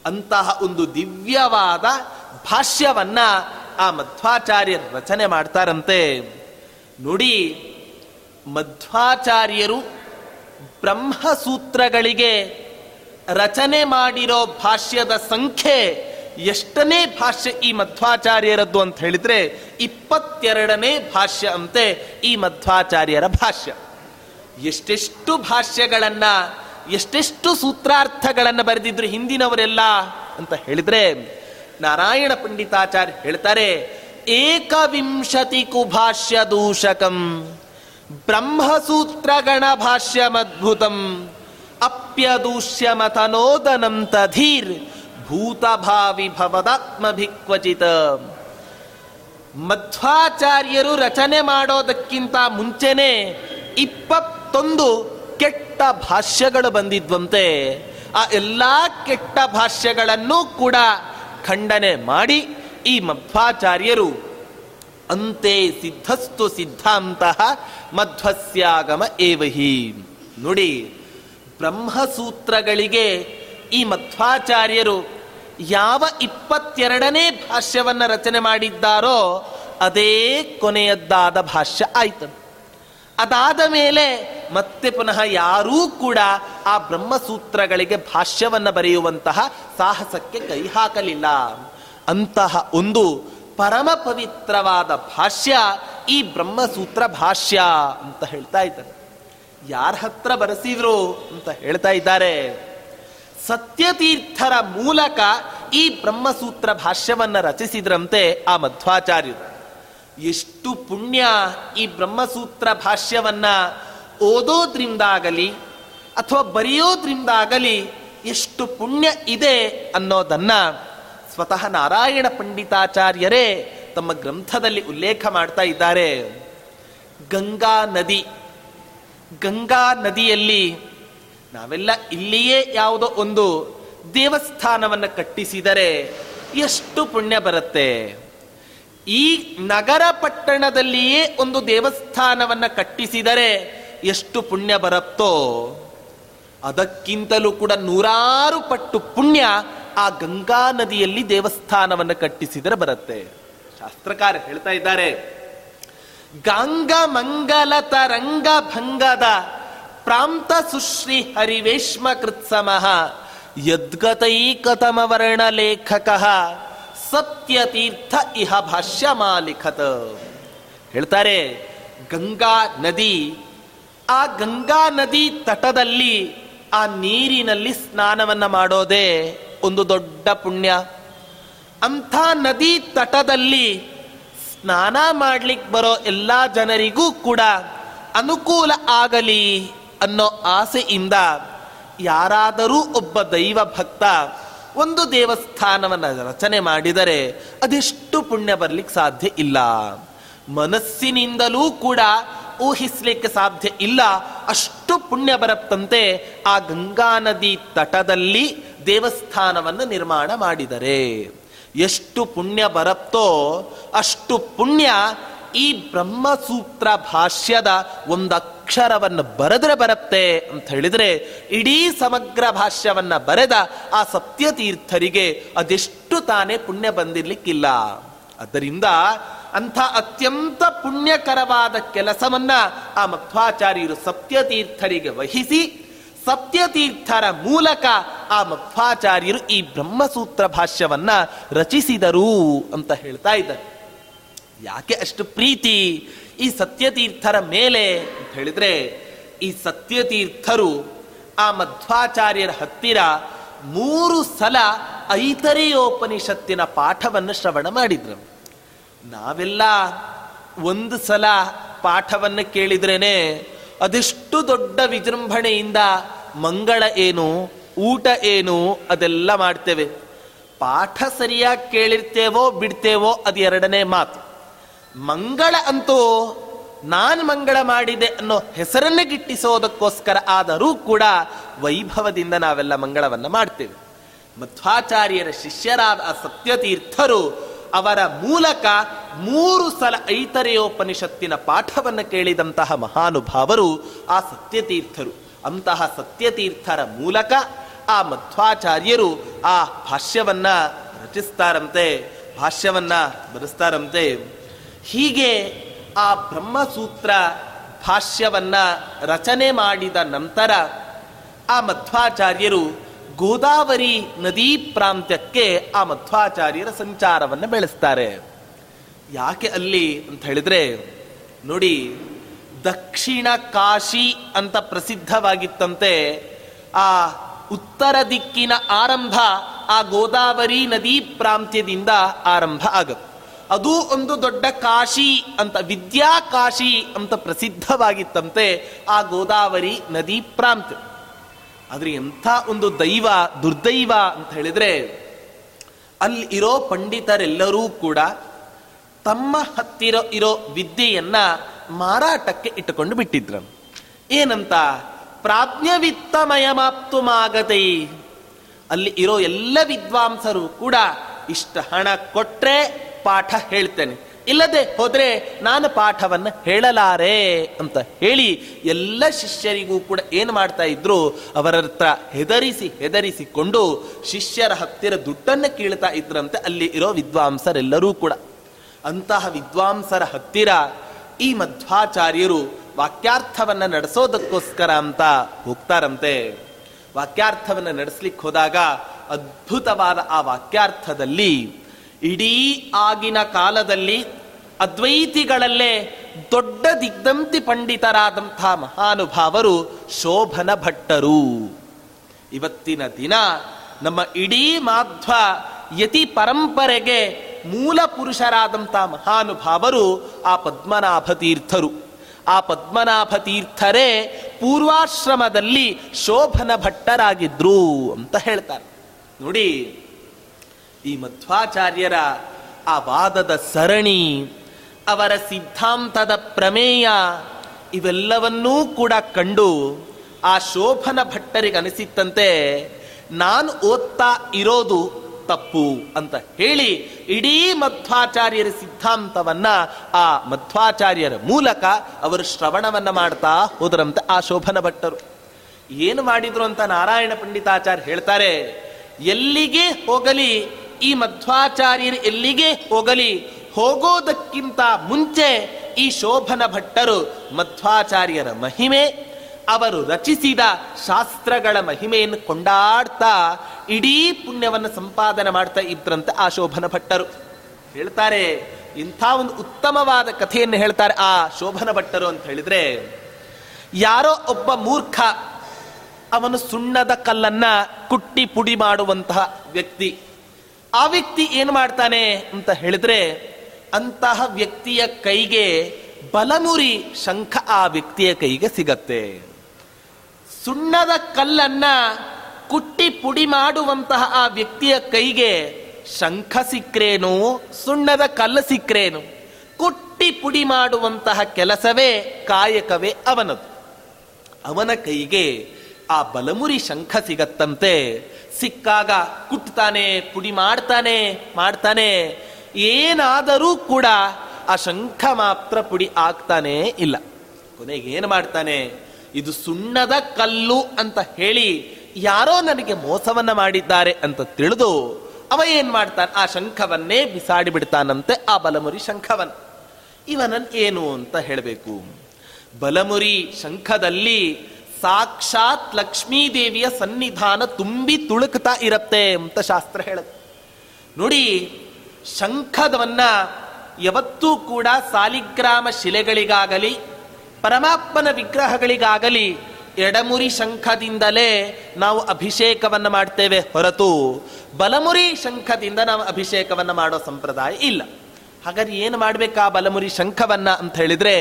ಅಂತಹ ಒಂದು ದಿವ್ಯವಾದ ಭಾಷ್ಯವನ್ನ ಆ ಮಧ್ವಾಚಾರ್ಯರು ರಚನೆ ಮಾಡ್ತಾರಂತೆ. ನೋಡಿ, ಮಧ್ವಾಚಾರ್ಯರು ಬ್ರಹ್ಮಸೂತ್ರಗಳಿಗೆ ರಚನೆ ಮಾಡಿರೋ ಭಾಷ್ಯದ ಸಂಖ್ಯೆ ಎಷ್ಟನೇ ಭಾಷ್ಯ ಈ ಮಧ್ವಾಚಾರ್ಯರದ್ದು ಅಂತ ಹೇಳಿದ್ರೆ ಇಪ್ಪತ್ತೆರಡನೇ ಭಾಷ್ಯ ಅಂತೆ ಈ ಮಧ್ವಾಚಾರ್ಯರ ಭಾಷ್ಯ. ಎಷ್ಟೆಷ್ಟು ಭಾಷ್ಯಗಳನ್ನ, ಎಷ್ಟೆಷ್ಟು ಸೂತ್ರಾರ್ಥಗಳನ್ನು ಬರೆದಿದ್ರು ಹಿಂದಿನವರೆಲ್ಲ ಅಂತ ಹೇಳಿದ್ರೆ ನಾರಾಯಣ ಪಂಡಿತಾಚಾರ್ಯ ಹೇಳ್ತಾರೆ ಏಕವಿಂಶತಿ ಕುಭಾಷ್ಯ ದೂಷಕಂ, ಬ್ರಹ್ಮಸೂತ್ರಗಣ ಭಾಷ್ಯಮದ್ಭುತಂ ಅಪ್ಯದೂಷ್ಯ ಮತನೋದನಂ ತಧೀರ್, ಭೂತಭಾವಿ ಭವದಾತ್ಮಭಿಕ್ವಚಿತ. ಮಧ್ವಾಚಾರ್ಯರು ರಚನೆ ಮಾಡೋದಕ್ಕಿಂತ ಮುಂಚೆನೆ ಇಪ್ಪತ್ತೊಂದು ಕೆಟ್ಟ ಭಾಷ್ಯಗಳು ಬಂದಿದ್ವಂತೆ, ಆ ಎಲ್ಲ ಕೆಟ್ಟ ಭಾಷ್ಯಗಳನ್ನು ಕೂಡ ಖಂಡನೆ ಮಾಡಿ ಈ ಮಧ್ವಾಚಾರ್ಯರು, ಅಂತೆ ಸಿದ್ಧಸ್ತು ಸಿದ್ಧಾಂತ ಮಧ್ವಸ್ಯಾಗಮ ಏವಹಿ ನೋಡಿ, ಬ್ರಹ್ಮಸೂತ್ರಗಳಿಗೆ ಈ ಮಧ್ವಾಚಾರ್ಯರು ಯಾವ ಇಪ್ಪತ್ತೆರಡನೇ ಭಾಷ್ಯವನ್ನು ರಚನೆ ಮಾಡಿದ್ದಾರೋ, ಅದೇ ಕೊನೆಯದ್ದಾದ ಭಾಷ್ಯ ಆಯ್ತು ಅದಾದ ಮೇಲೆ ಮತ್ತೆ ಪುನಃ ಯಾರೂ ಕೂಡ ಆ ಬ್ರಹ್ಮಸೂತ್ರಗಳಿಗೆ ಭಾಷ್ಯವನ್ನ ಬರೆಯುವಂತಹ ಸಾಹಸಕ್ಕೆ ಕೈ ಹಾಕಲಿಲ್ಲ. ಅಂತಹ ಒಂದು ಪರಮ ಪವಿತ್ರವಾದ ಭಾಷ್ಯ ಈ ಬ್ರಹ್ಮಸೂತ್ರ ಭಾಷ್ಯ ಅಂತ ಹೇಳ್ತಾ ಇದ್ದಾರೆ. ಯಾರ ಹತ್ರ ಬರೆಸಿದ್ರು ಅಂತ ಹೇಳ್ತಾ ಇದ್ದಾರೆ. ಸತ್ಯತೀರ್ಥರ ಮೂಲಕ ಈ ಬ್ರಹ್ಮಸೂತ್ರ ಭಾಷ್ಯವನ್ನ ರಚಿಸಿದ್ರಂತೆ ಆ ಮಧ್ವಾಚಾರ್ಯರು. ಎಷ್ಟು ಪುಣ್ಯ ಈ ಬ್ರಹ್ಮಸೂತ್ರ ಭಾಷ್ಯವನ್ನ ಓದೋದ್ರಿಂದಾಗಲಿ ಅಥವಾ ಬರೆಯೋದ್ರಿಂದಾಗಲಿ ಎಷ್ಟು ಪುಣ್ಯ ಇದೆ ಅನ್ನೋದನ್ನ ಸ್ವತಃ ನಾರಾಯಣ ಪಂಡಿತಾಚಾರ್ಯರೇ ತಮ್ಮ ಗ್ರಂಥದಲ್ಲಿ ಉಲ್ಲೇಖ ಮಾಡ್ತಾ ಇದ್ದಾರೆ. ಗಂಗಾ ನದಿ. ಗಂಗಾ ನದಿಯಲ್ಲಿ ನಾವೆಲ್ಲ ಇಲ್ಲಿಯೇ ಯಾವುದೋ ಒಂದು ದೇವಸ್ಥಾನವನ್ನು ಕಟ್ಟಿಸಿದರೆ ಎಷ್ಟು ಪುಣ್ಯ ಬರುತ್ತೆ? ಈ ನಗರ ಪಟ್ಟಣದಲ್ಲಿಯೇ ಒಂದು ದೇವಸ್ಥಾನವನ್ನು ಕಟ್ಟಿಸಿದರೆ ಎಷ್ಟು ಪುಣ್ಯ ಬರುತ್ತೋ? ಅದಕ್ಕಿಂತಲೂ ಕೂಡ ನೂರಾರು ಪಟ್ಟು ಪುಣ್ಯ ಆ ಗಂಗಾ ನದಿಯಲ್ಲಿ ದೇವಸ್ಥಾನವನ್ನು ಕಟ್ಟಿಸಿದರೆ ಬರುತ್ತೆ. ಶಾಸ್ತ್ರಕಾರ ಹೇಳ್ತಾ ಇದ್ದಾರೆ, ಗಂಗ ಮಂಗಲ ತರಂಗ ಭಂಗದ ಪ್ರಾಂತ ಸುಶ್ರೀ ಹರಿವೇಶ್ಮ ಕೃತ್ಸಮಃ ಯದ್ಗತೈಕತಮ ಲೇಖಕ ಸತ್ಯತೀರ್ಥ ಇಹ ಭಾಷ್ಯ ಮಾಲಿಖತ. ಹೇಳ್ತಾರೆ, ಗಂಗಾ ನದಿ, ಆ ಗಂಗಾ ನದಿ ತಟದಲ್ಲಿ ಆ ನೀರಿನಲ್ಲಿ ಸ್ನಾನವನ್ನ ಮಾಡೋದೇ ಒಂದು ದೊಡ್ಡ ಪುಣ್ಯ. ಅಂಥ ನದಿ ತಟದಲ್ಲಿ ಸ್ನಾನ ಮಾಡ್ಲಿಕ್ಕೆ ಬರೋ ಎಲ್ಲ ಜನರಿಗೂ ಕೂಡ ಅನುಕೂಲ ಆಗಲಿ ಅನ್ನೋ ಆಸೆಯಿಂದ ಯಾರಾದರೂ ಒಬ್ಬ ದೈವ ಭಕ್ತ ಒಂದು ದೇವಸ್ಥಾನವನ್ನು ರಚನೆ ಮಾಡಿದರೆ ಅದೆಷ್ಟು ಪುಣ್ಯ ಬರಲಿಕ್ಕೆ ಸಾಧ್ಯ ಇಲ್ಲ. ಮನಸ್ಸಿನಿಂದಲೂ ಕೂಡ ಊಹಿಸಲಿಕ್ಕೆ ಸಾಧ್ಯ ಇಲ್ಲ. ಅಷ್ಟು ಪುಣ್ಯ ಬರತ್ತಂತೆ ಆ ಗಂಗಾ ನದಿ ತಟದಲ್ಲಿ ದೇವಸ್ಥಾನವನ್ನು ನಿರ್ಮಾಣ ಮಾಡಿದರೆ. ಎಷ್ಟು ಪುಣ್ಯ ಬರತ್ತೋ ಅಷ್ಟು ಪುಣ್ಯ ಈ ಬ್ರಹ್ಮಸೂತ್ರ ಭಾಷ್ಯದ ಒಂದು ಅಕ್ಷರವನ್ನು ಬರೆದ್ರೆ ಬರುತ್ತೆ ಅಂತ ಹೇಳಿದರೆ ಇಡೀ ಸಮಗ್ರ ಭಾಷ್ಯವನ್ನು ಬರೆದ ಆ ಸತ್ಯತೀರ್ಥರಿಗೆ ಅದೆಷ್ಟು ತಾನೇ ಪುಣ್ಯ ಬಂದಿರಲಿಕ್ಕಿಲ್ಲ. ಅದರಿಂದ ಅಂಥ ಅತ್ಯಂತ ಪುಣ್ಯಕರವಾದ ಕೆಲಸವನ್ನ ಆ ಮಧ್ವಾಚಾರ್ಯರು ಸತ್ಯತೀರ್ಥರಿಗೆ ವಹಿಸಿ, ಸತ್ಯತೀರ್ಥರ ಮೂಲಕ ಆ ಮಧ್ವಾಚಾರ್ಯರು ಈ ಬ್ರಹ್ಮಸೂತ್ರ ಭಾಷ್ಯವನ್ನ ರಚಿಸಿದರು ಅಂತ ಹೇಳ್ತಾ ಇದ್ದಾರೆ. ಯಾಕೆ ಅಷ್ಟು ಪ್ರೀತಿ? ಈ ಸತ್ಯತೀರ್ಥರ ಮೇಲೆ ಅಂತ ಹೇಳಿದ್ರೆ, ಈ ಸತ್ಯತೀರ್ಥರು ಆ ಮಧ್ವಾಚಾರ್ಯರ ಹತ್ತಿರ ಮೂರು ಸಲ ಐತರೇಯೋಪನಿಷತ್ತಿನ ಪಾಠವನ್ನು ಶ್ರವಣ ಮಾಡಿದ್ರು. ನಾವೆಲ್ಲ ಒಂದು ಸಲ ಪಾಠವನ್ನು ಕೇಳಿದ್ರೇನೆ ಅದೆಷ್ಟು ದೊಡ್ಡ ವಿಜೃಂಭಣೆಯಿಂದ ಮಂಗಳ ಏನು, ಊಟ ಏನು, ಅದೆಲ್ಲ ಮಾಡ್ತೇವೆ. ಪಾಠ ಸರಿಯಾಗಿ ಕೇಳಿರ್ತೇವೋ, ಬಿಡ್ತೇವೋ, ಅದು ಎರಡನೇ ಮಾತು. ಮಂಗಳ ಅಂತೂ ನಾನು ಮಂಗಳ ಮಾಡಿದೆ ಅನ್ನೋ ಹೆಸರನ್ನೇ ಗಿಟ್ಟಿಸೋದಕ್ಕೋಸ್ಕರ ಆದರೂ ಕೂಡ ವೈಭವದಿಂದ ನಾವೆಲ್ಲ ಮಂಗಳವನ್ನು ಮಾಡ್ತೇವೆ. ಮಧ್ವಾಚಾರ್ಯರ ಶಿಷ್ಯರಾದ ಆ ಸತ್ಯತೀರ್ಥರು ಅವರ ಮೂಲಕ ಮೂರು ಸಲ ಐತರೆಯೋಪನಿಷತ್ತಿನ ಪಾಠವನ್ನು ಕೇಳಿದಂತಹ ಮಹಾನುಭಾವರು ಆ ಸತ್ಯತೀರ್ಥರು. ಅಂತಹ ಸತ್ಯತೀರ್ಥರ ಮೂಲಕ ಆ ಮಧ್ವಾಚಾರ್ಯರು ಆ ಭಾಷ್ಯವನ್ನ ರಚಿಸ್ತಾರಂತೆ, ಭಾಷ್ಯವನ್ನ ಬರೆಸ್ತಾರಂತೆ. ಹೀಗೆ ಆ ಬ್ರಹ್ಮಸೂತ್ರ ಭಾಷ್ಯವನ್ನು ರಚನೆ ಮಾಡಿದ ನಂತರ ಆ ಮಧ್ವಾಚಾರ್ಯರು ಗೋದಾವರಿ ನದಿ ಪ್ರಾಂತ್ಯಕ್ಕೆ ಆ ಮಧ್ವಾಚಾರ್ಯರ ಸಂಚಾರವನ್ನು ಬೆಳೆಸ್ತಾರೆ. ಯಾಕೆ ಅಲ್ಲಿ ಅಂತ ಹೇಳಿದ್ರೆ, ನೋಡಿ, ದಕ್ಷಿಣ ಕಾಶಿ ಅಂತ ಪ್ರಸಿದ್ಧವಾಗಿತ್ತಂತೆ, ಆ ಉತ್ತರ ದಿಕ್ಕಿನ ಆರಂಭ ಆ ಗೋದಾವರಿ ನದಿ ಪ್ರಾಂತ್ಯದಿಂದ ಆರಂಭ ಆಗುತ್ತೆ. ಅದು ಒಂದು ದೊಡ್ಡ ಕಾಶಿ ಅಂತ ವಿದ್ಯಾ ಕಾಶಿ ಅಂತ ಪ್ರಸಿದ್ಧವಾಗಿತ್ತಂತೆ ಆ ಗೋದಾವರಿ ನದಿ ಪ್ರಾಂತ ಆದರೆ ಎಂಥ ಒಂದು ದೈವ, ದುರ್ದೈವ ಅಂತ ಹೇಳಿದ್ರೆ, ಅಲ್ಲಿ ಇರೋ ಪಂಡಿತರೆಲ್ಲರೂ ಕೂಡ ತಮ್ಮ ಹತ್ತಿರ ಇರೋ ವಿದ್ಯೆಯನ್ನ ಮಾರಾಟಕ್ಕೆ ಇಟ್ಟುಕೊಂಡು ಬಿಟ್ಟಿದ್ರು ಏನಂತ? ಪ್ರಾಜ್ಞವಿತ್ತಮಯಮಾಪ್ತುಮಾಗತೈ. ಅಲ್ಲಿ ಇರೋ ಎಲ್ಲ ವಿದ್ವಾಂಸರು ಕೂಡ ಇಷ್ಟ ಹಣ ಕೊಟ್ರೆ ಪಾಠ ಹೇಳ್ತೇನೆ. ಇಲ್ಲದೆ ಹೋದರೆ ನಾನು ಪಾಠವನ್ನ ಹೇಳಲಾರೆ ಅಂತ ಹೇಳಿ ಎಲ್ಲ ಶಿಷ್ಯರಿಗೂ ಕೂಡ ಏನು ಮಾಡ್ತಾ ಇದ್ರು ಅವರ ಹತ್ರ ಹೆದರಿಸಿ ಹೆದರಿಸಿಕೊಂಡು ಶಿಷ್ಯರ ಹತ್ತಿರ ದುಡ್ಡನ್ನು ಕೀಳ್ತಾ ಇದ್ರಂತೆ. ಅಲ್ಲಿ ಇರೋ ವಿದ್ವಾಂಸರೆಲ್ಲರೂ ಕೂಡ. ಅಂತಹ ವಿದ್ವಾಂಸರ ಹತ್ತಿರ ಈ ಮಧ್ವಾಚಾರ್ಯರು ವಾಕ್ಯಾರ್ಥವನ್ನು ನಡೆಸೋದಕ್ಕೋಸ್ಕರ ಅಂತ ಹೋಗ್ತಾರಂತೆ. ವಾಕ್ಯಾರ್ಥವನ್ನು ನಡೆಸ್ಲಿಕ್ಕೆ ಹೋದಾಗ ಅದ್ಭುತವಾದ ಆ ವಾಕ್ಯಾರ್ಥದಲ್ಲಿ ಇಡೀ ಆಗಿನ ಕಾಲದಲ್ಲಿ ಅದ್ವೈತಿಗಳಲ್ಲೇ ದೊಡ್ಡ ದಿಗ್ಧಂತಿ ಪಂಡಿತರಾದಂಥ ಮಹಾನುಭಾವರು ಶೋಭನ ಭಟ್ಟರು ಇವತ್ತಿನ ದಿನ ನಮ್ಮ ಇಡೀ ಮಾಧ್ವ ಯತಿ ಪರಂಪರೆಗೆ ಮೂಲ ಪುರುಷರಾದಂಥ ಮಹಾನುಭಾವರು ಆ ಪದ್ಮನಾಭ ತೀರ್ಥರು. ಆ ಪದ್ಮನಾಭ ತೀರ್ಥರೇ ಪೂರ್ವಾಶ್ರಮದಲ್ಲಿ ಶೋಭನ ಭಟ್ಟರಾಗಿದ್ರು ಅಂತ ಹೇಳ್ತಾರೆ. ನೋಡಿ ಈ ಮಧ್ವಾಚಾರ್ಯರ ಆ ವಾದದ ಸರಣಿ, ಅವರ ಸಿದ್ಧಾಂತದ ಪ್ರಮೇಯ ಇವೆಲ್ಲವನ್ನೂ ಕೂಡ ಕಂಡು ಆ ಶೋಭನ ಭಟ್ಟರಿಗೆ ಅನಿಸಿತ್ತಂತೆ, ನಾನು ಓದ್ತಾ ಇರೋದು ತಪ್ಪು ಅಂತ ಹೇಳಿ ಇಡೀ ಮಧ್ವಾಚಾರ್ಯರ ಸಿದ್ಧಾಂತವನ್ನ ಆ ಮಧ್ವಾಚಾರ್ಯರ ಮೂಲಕ ಅವರು ಶ್ರವಣವನ್ನ ಮಾಡ್ತಾ ಹೋದರಂತೆ ಆ ಶೋಭನ ಭಟ್ಟರು. ಏನು ಮಾಡಿದ್ರು ಅಂತ ನಾರಾಯಣ ಪಂಡಿತಾಚಾರ್ಯ ಹೇಳ್ತಾರೆ, ಎಲ್ಲಿಗೆ ಹೋಗಲಿ ಈ ಮಧ್ವಾಚಾರ್ಯರು ಎಲ್ಲಿಗೆ ಹೋಗಲಿ? ಹೋಗೋದಕ್ಕಿಂತ ಮುಂಚೆ ಈ ಶೋಭನ ಭಟ್ಟರು ಮಧ್ವಾಚಾರ್ಯರ ಮಹಿಮೆ, ಅವರು ರಚಿಸಿದ ಶಾಸ್ತ್ರಗಳ ಮಹಿಮೆಯನ್ನು ಕೊಂಡಾಡ್ತಾ ಇಡೀ ಪುಣ್ಯವನ್ನು ಸಂಪಾದನೆ ಮಾಡ್ತಾ ಇದ್ರಂತೆ ಆ ಶೋಭನ ಭಟ್ಟರು. ಹೇಳ್ತಾರೆ, ಇಂಥ ಒಂದು ಉತ್ತಮವಾದ ಕಥೆಯನ್ನು ಹೇಳ್ತಾರೆ ಆ ಶೋಭನ ಭಟ್ಟರು ಅಂತ ಹೇಳಿದ್ರೆ, ಯಾರೋ ಒಬ್ಬ ಮೂರ್ಖ, ಅವನು ಸುಣ್ಣದ ಕಲ್ಲನ್ನ ಕುಟ್ಟಿ ಪುಡಿ ಮಾಡುವಂತಹ ವ್ಯಕ್ತಿ. ಆ ವ್ಯಕ್ತಿ ಏನು ಮಾಡ್ತಾನೆ ಅಂತ ಹೇಳಿದ್ರೆ, ಅಂತಹ ವ್ಯಕ್ತಿಯ ಕೈಗೆ ಬಲಮುರಿ ಶಂಖ ಆ ವ್ಯಕ್ತಿಯ ಕೈಗೆ ಸಿಗತ್ತೆ. ಸುಣ್ಣದ ಕಲ್ಲನ್ನ ಕುಟ್ಟಿ ಪುಡಿ ಮಾಡುವಂತಹ ಆ ವ್ಯಕ್ತಿಯ ಕೈಗೆ ಶಂಖ ಸಿಕ್ರೇನು, ಸುಣ್ಣದ ಕಲ್ಲು ಸಿಕ್ರೇನು, ಕುಟ್ಟಿ ಪುಡಿ ಮಾಡುವಂತಹ ಕೆಲಸವೇ ಕಾಯಕವೇ ಅವನದು. ಅವನ ಕೈಗೆ ಆ ಬಲಮುರಿ ಶಂಖ ಸಿಗತ್ತಂತೆ ಸಿಕ್ಕಾಗ ಕುಟ್ತಾನೆ, ಪುಡಿ ಮಾಡ್ತಾನೆ ಮಾಡ್ತಾನೆ. ಏನಾದರೂ ಕೂಡ ಆ ಶಂಖ ಮಾತ್ರ ಪುಡಿ ಆಗ್ತಾನೆ ಇಲ್ಲ. ಕೊನೆಗೆ ಏನು ಮಾಡ್ತಾನೆ? ಇದು ಸುಣ್ಣದ ಕಲ್ಲು ಅಂತ ಹೇಳಿ ಯಾರೋ ನನಗೆ ಮೋಸವನ್ನ ಮಾಡಿದ್ದಾರೆ ಅಂತ ತಿಳಿದು ಅವ ಏನ್ ಮಾಡ್ತಾನೆ? ಆ ಶಂಖವನ್ನೇ ಬಿಸಾಡಿ ಬಿಡ್ತಾನಂತೆ, ಆ ಬಲಮುರಿ ಶಂಖವನ್. ಇವನನ್ ಏನು ಅಂತ ಹೇಳಬೇಕು? ಬಲಮುರಿ ಶಂಖದಲ್ಲಿ ಸಾಕ್ಷಾತ್ ಲಕ್ಷ್ಮೀದೇವಿಯ ಸನ್ನಿಧಾನ ತುಂಬಿ ತುಳುಕ್ತಾ ಇರುತ್ತೆ ಅಂತ ಶಾಸ್ತ್ರ ಹೇಳುತ್ತೆ. ನೋಡಿ ಶಂಖದವನ್ನ ಯಾವತ್ತೂ ಕೂಡ ಸಾಲಿಗ್ರಾಮ ಶಿಲೆಗಳಿಗಾಗಲಿ, ಪರಮಾತ್ಮನ ವಿಗ್ರಹಗಳಿಗಾಗಲಿ ಎಡಮುರಿ ಶಂಖದಿಂದಲೇ ನಾವು ಅಭಿಷೇಕವನ್ನು ಮಾಡ್ತೇವೆ ಹೊರತು ಬಲಮುರಿ ಶಂಖದಿಂದ ನಾವು ಅಭಿಷೇಕವನ್ನು ಮಾಡೋ ಸಂಪ್ರದಾಯ ಇಲ್ಲ. ಹಾಗಾದ್ರೆ ಏನು ಮಾಡಬೇಕಾ ಬಲಮುರಿ ಶಂಖವನ್ನ ಅಂತ ಹೇಳಿದ್ರೆ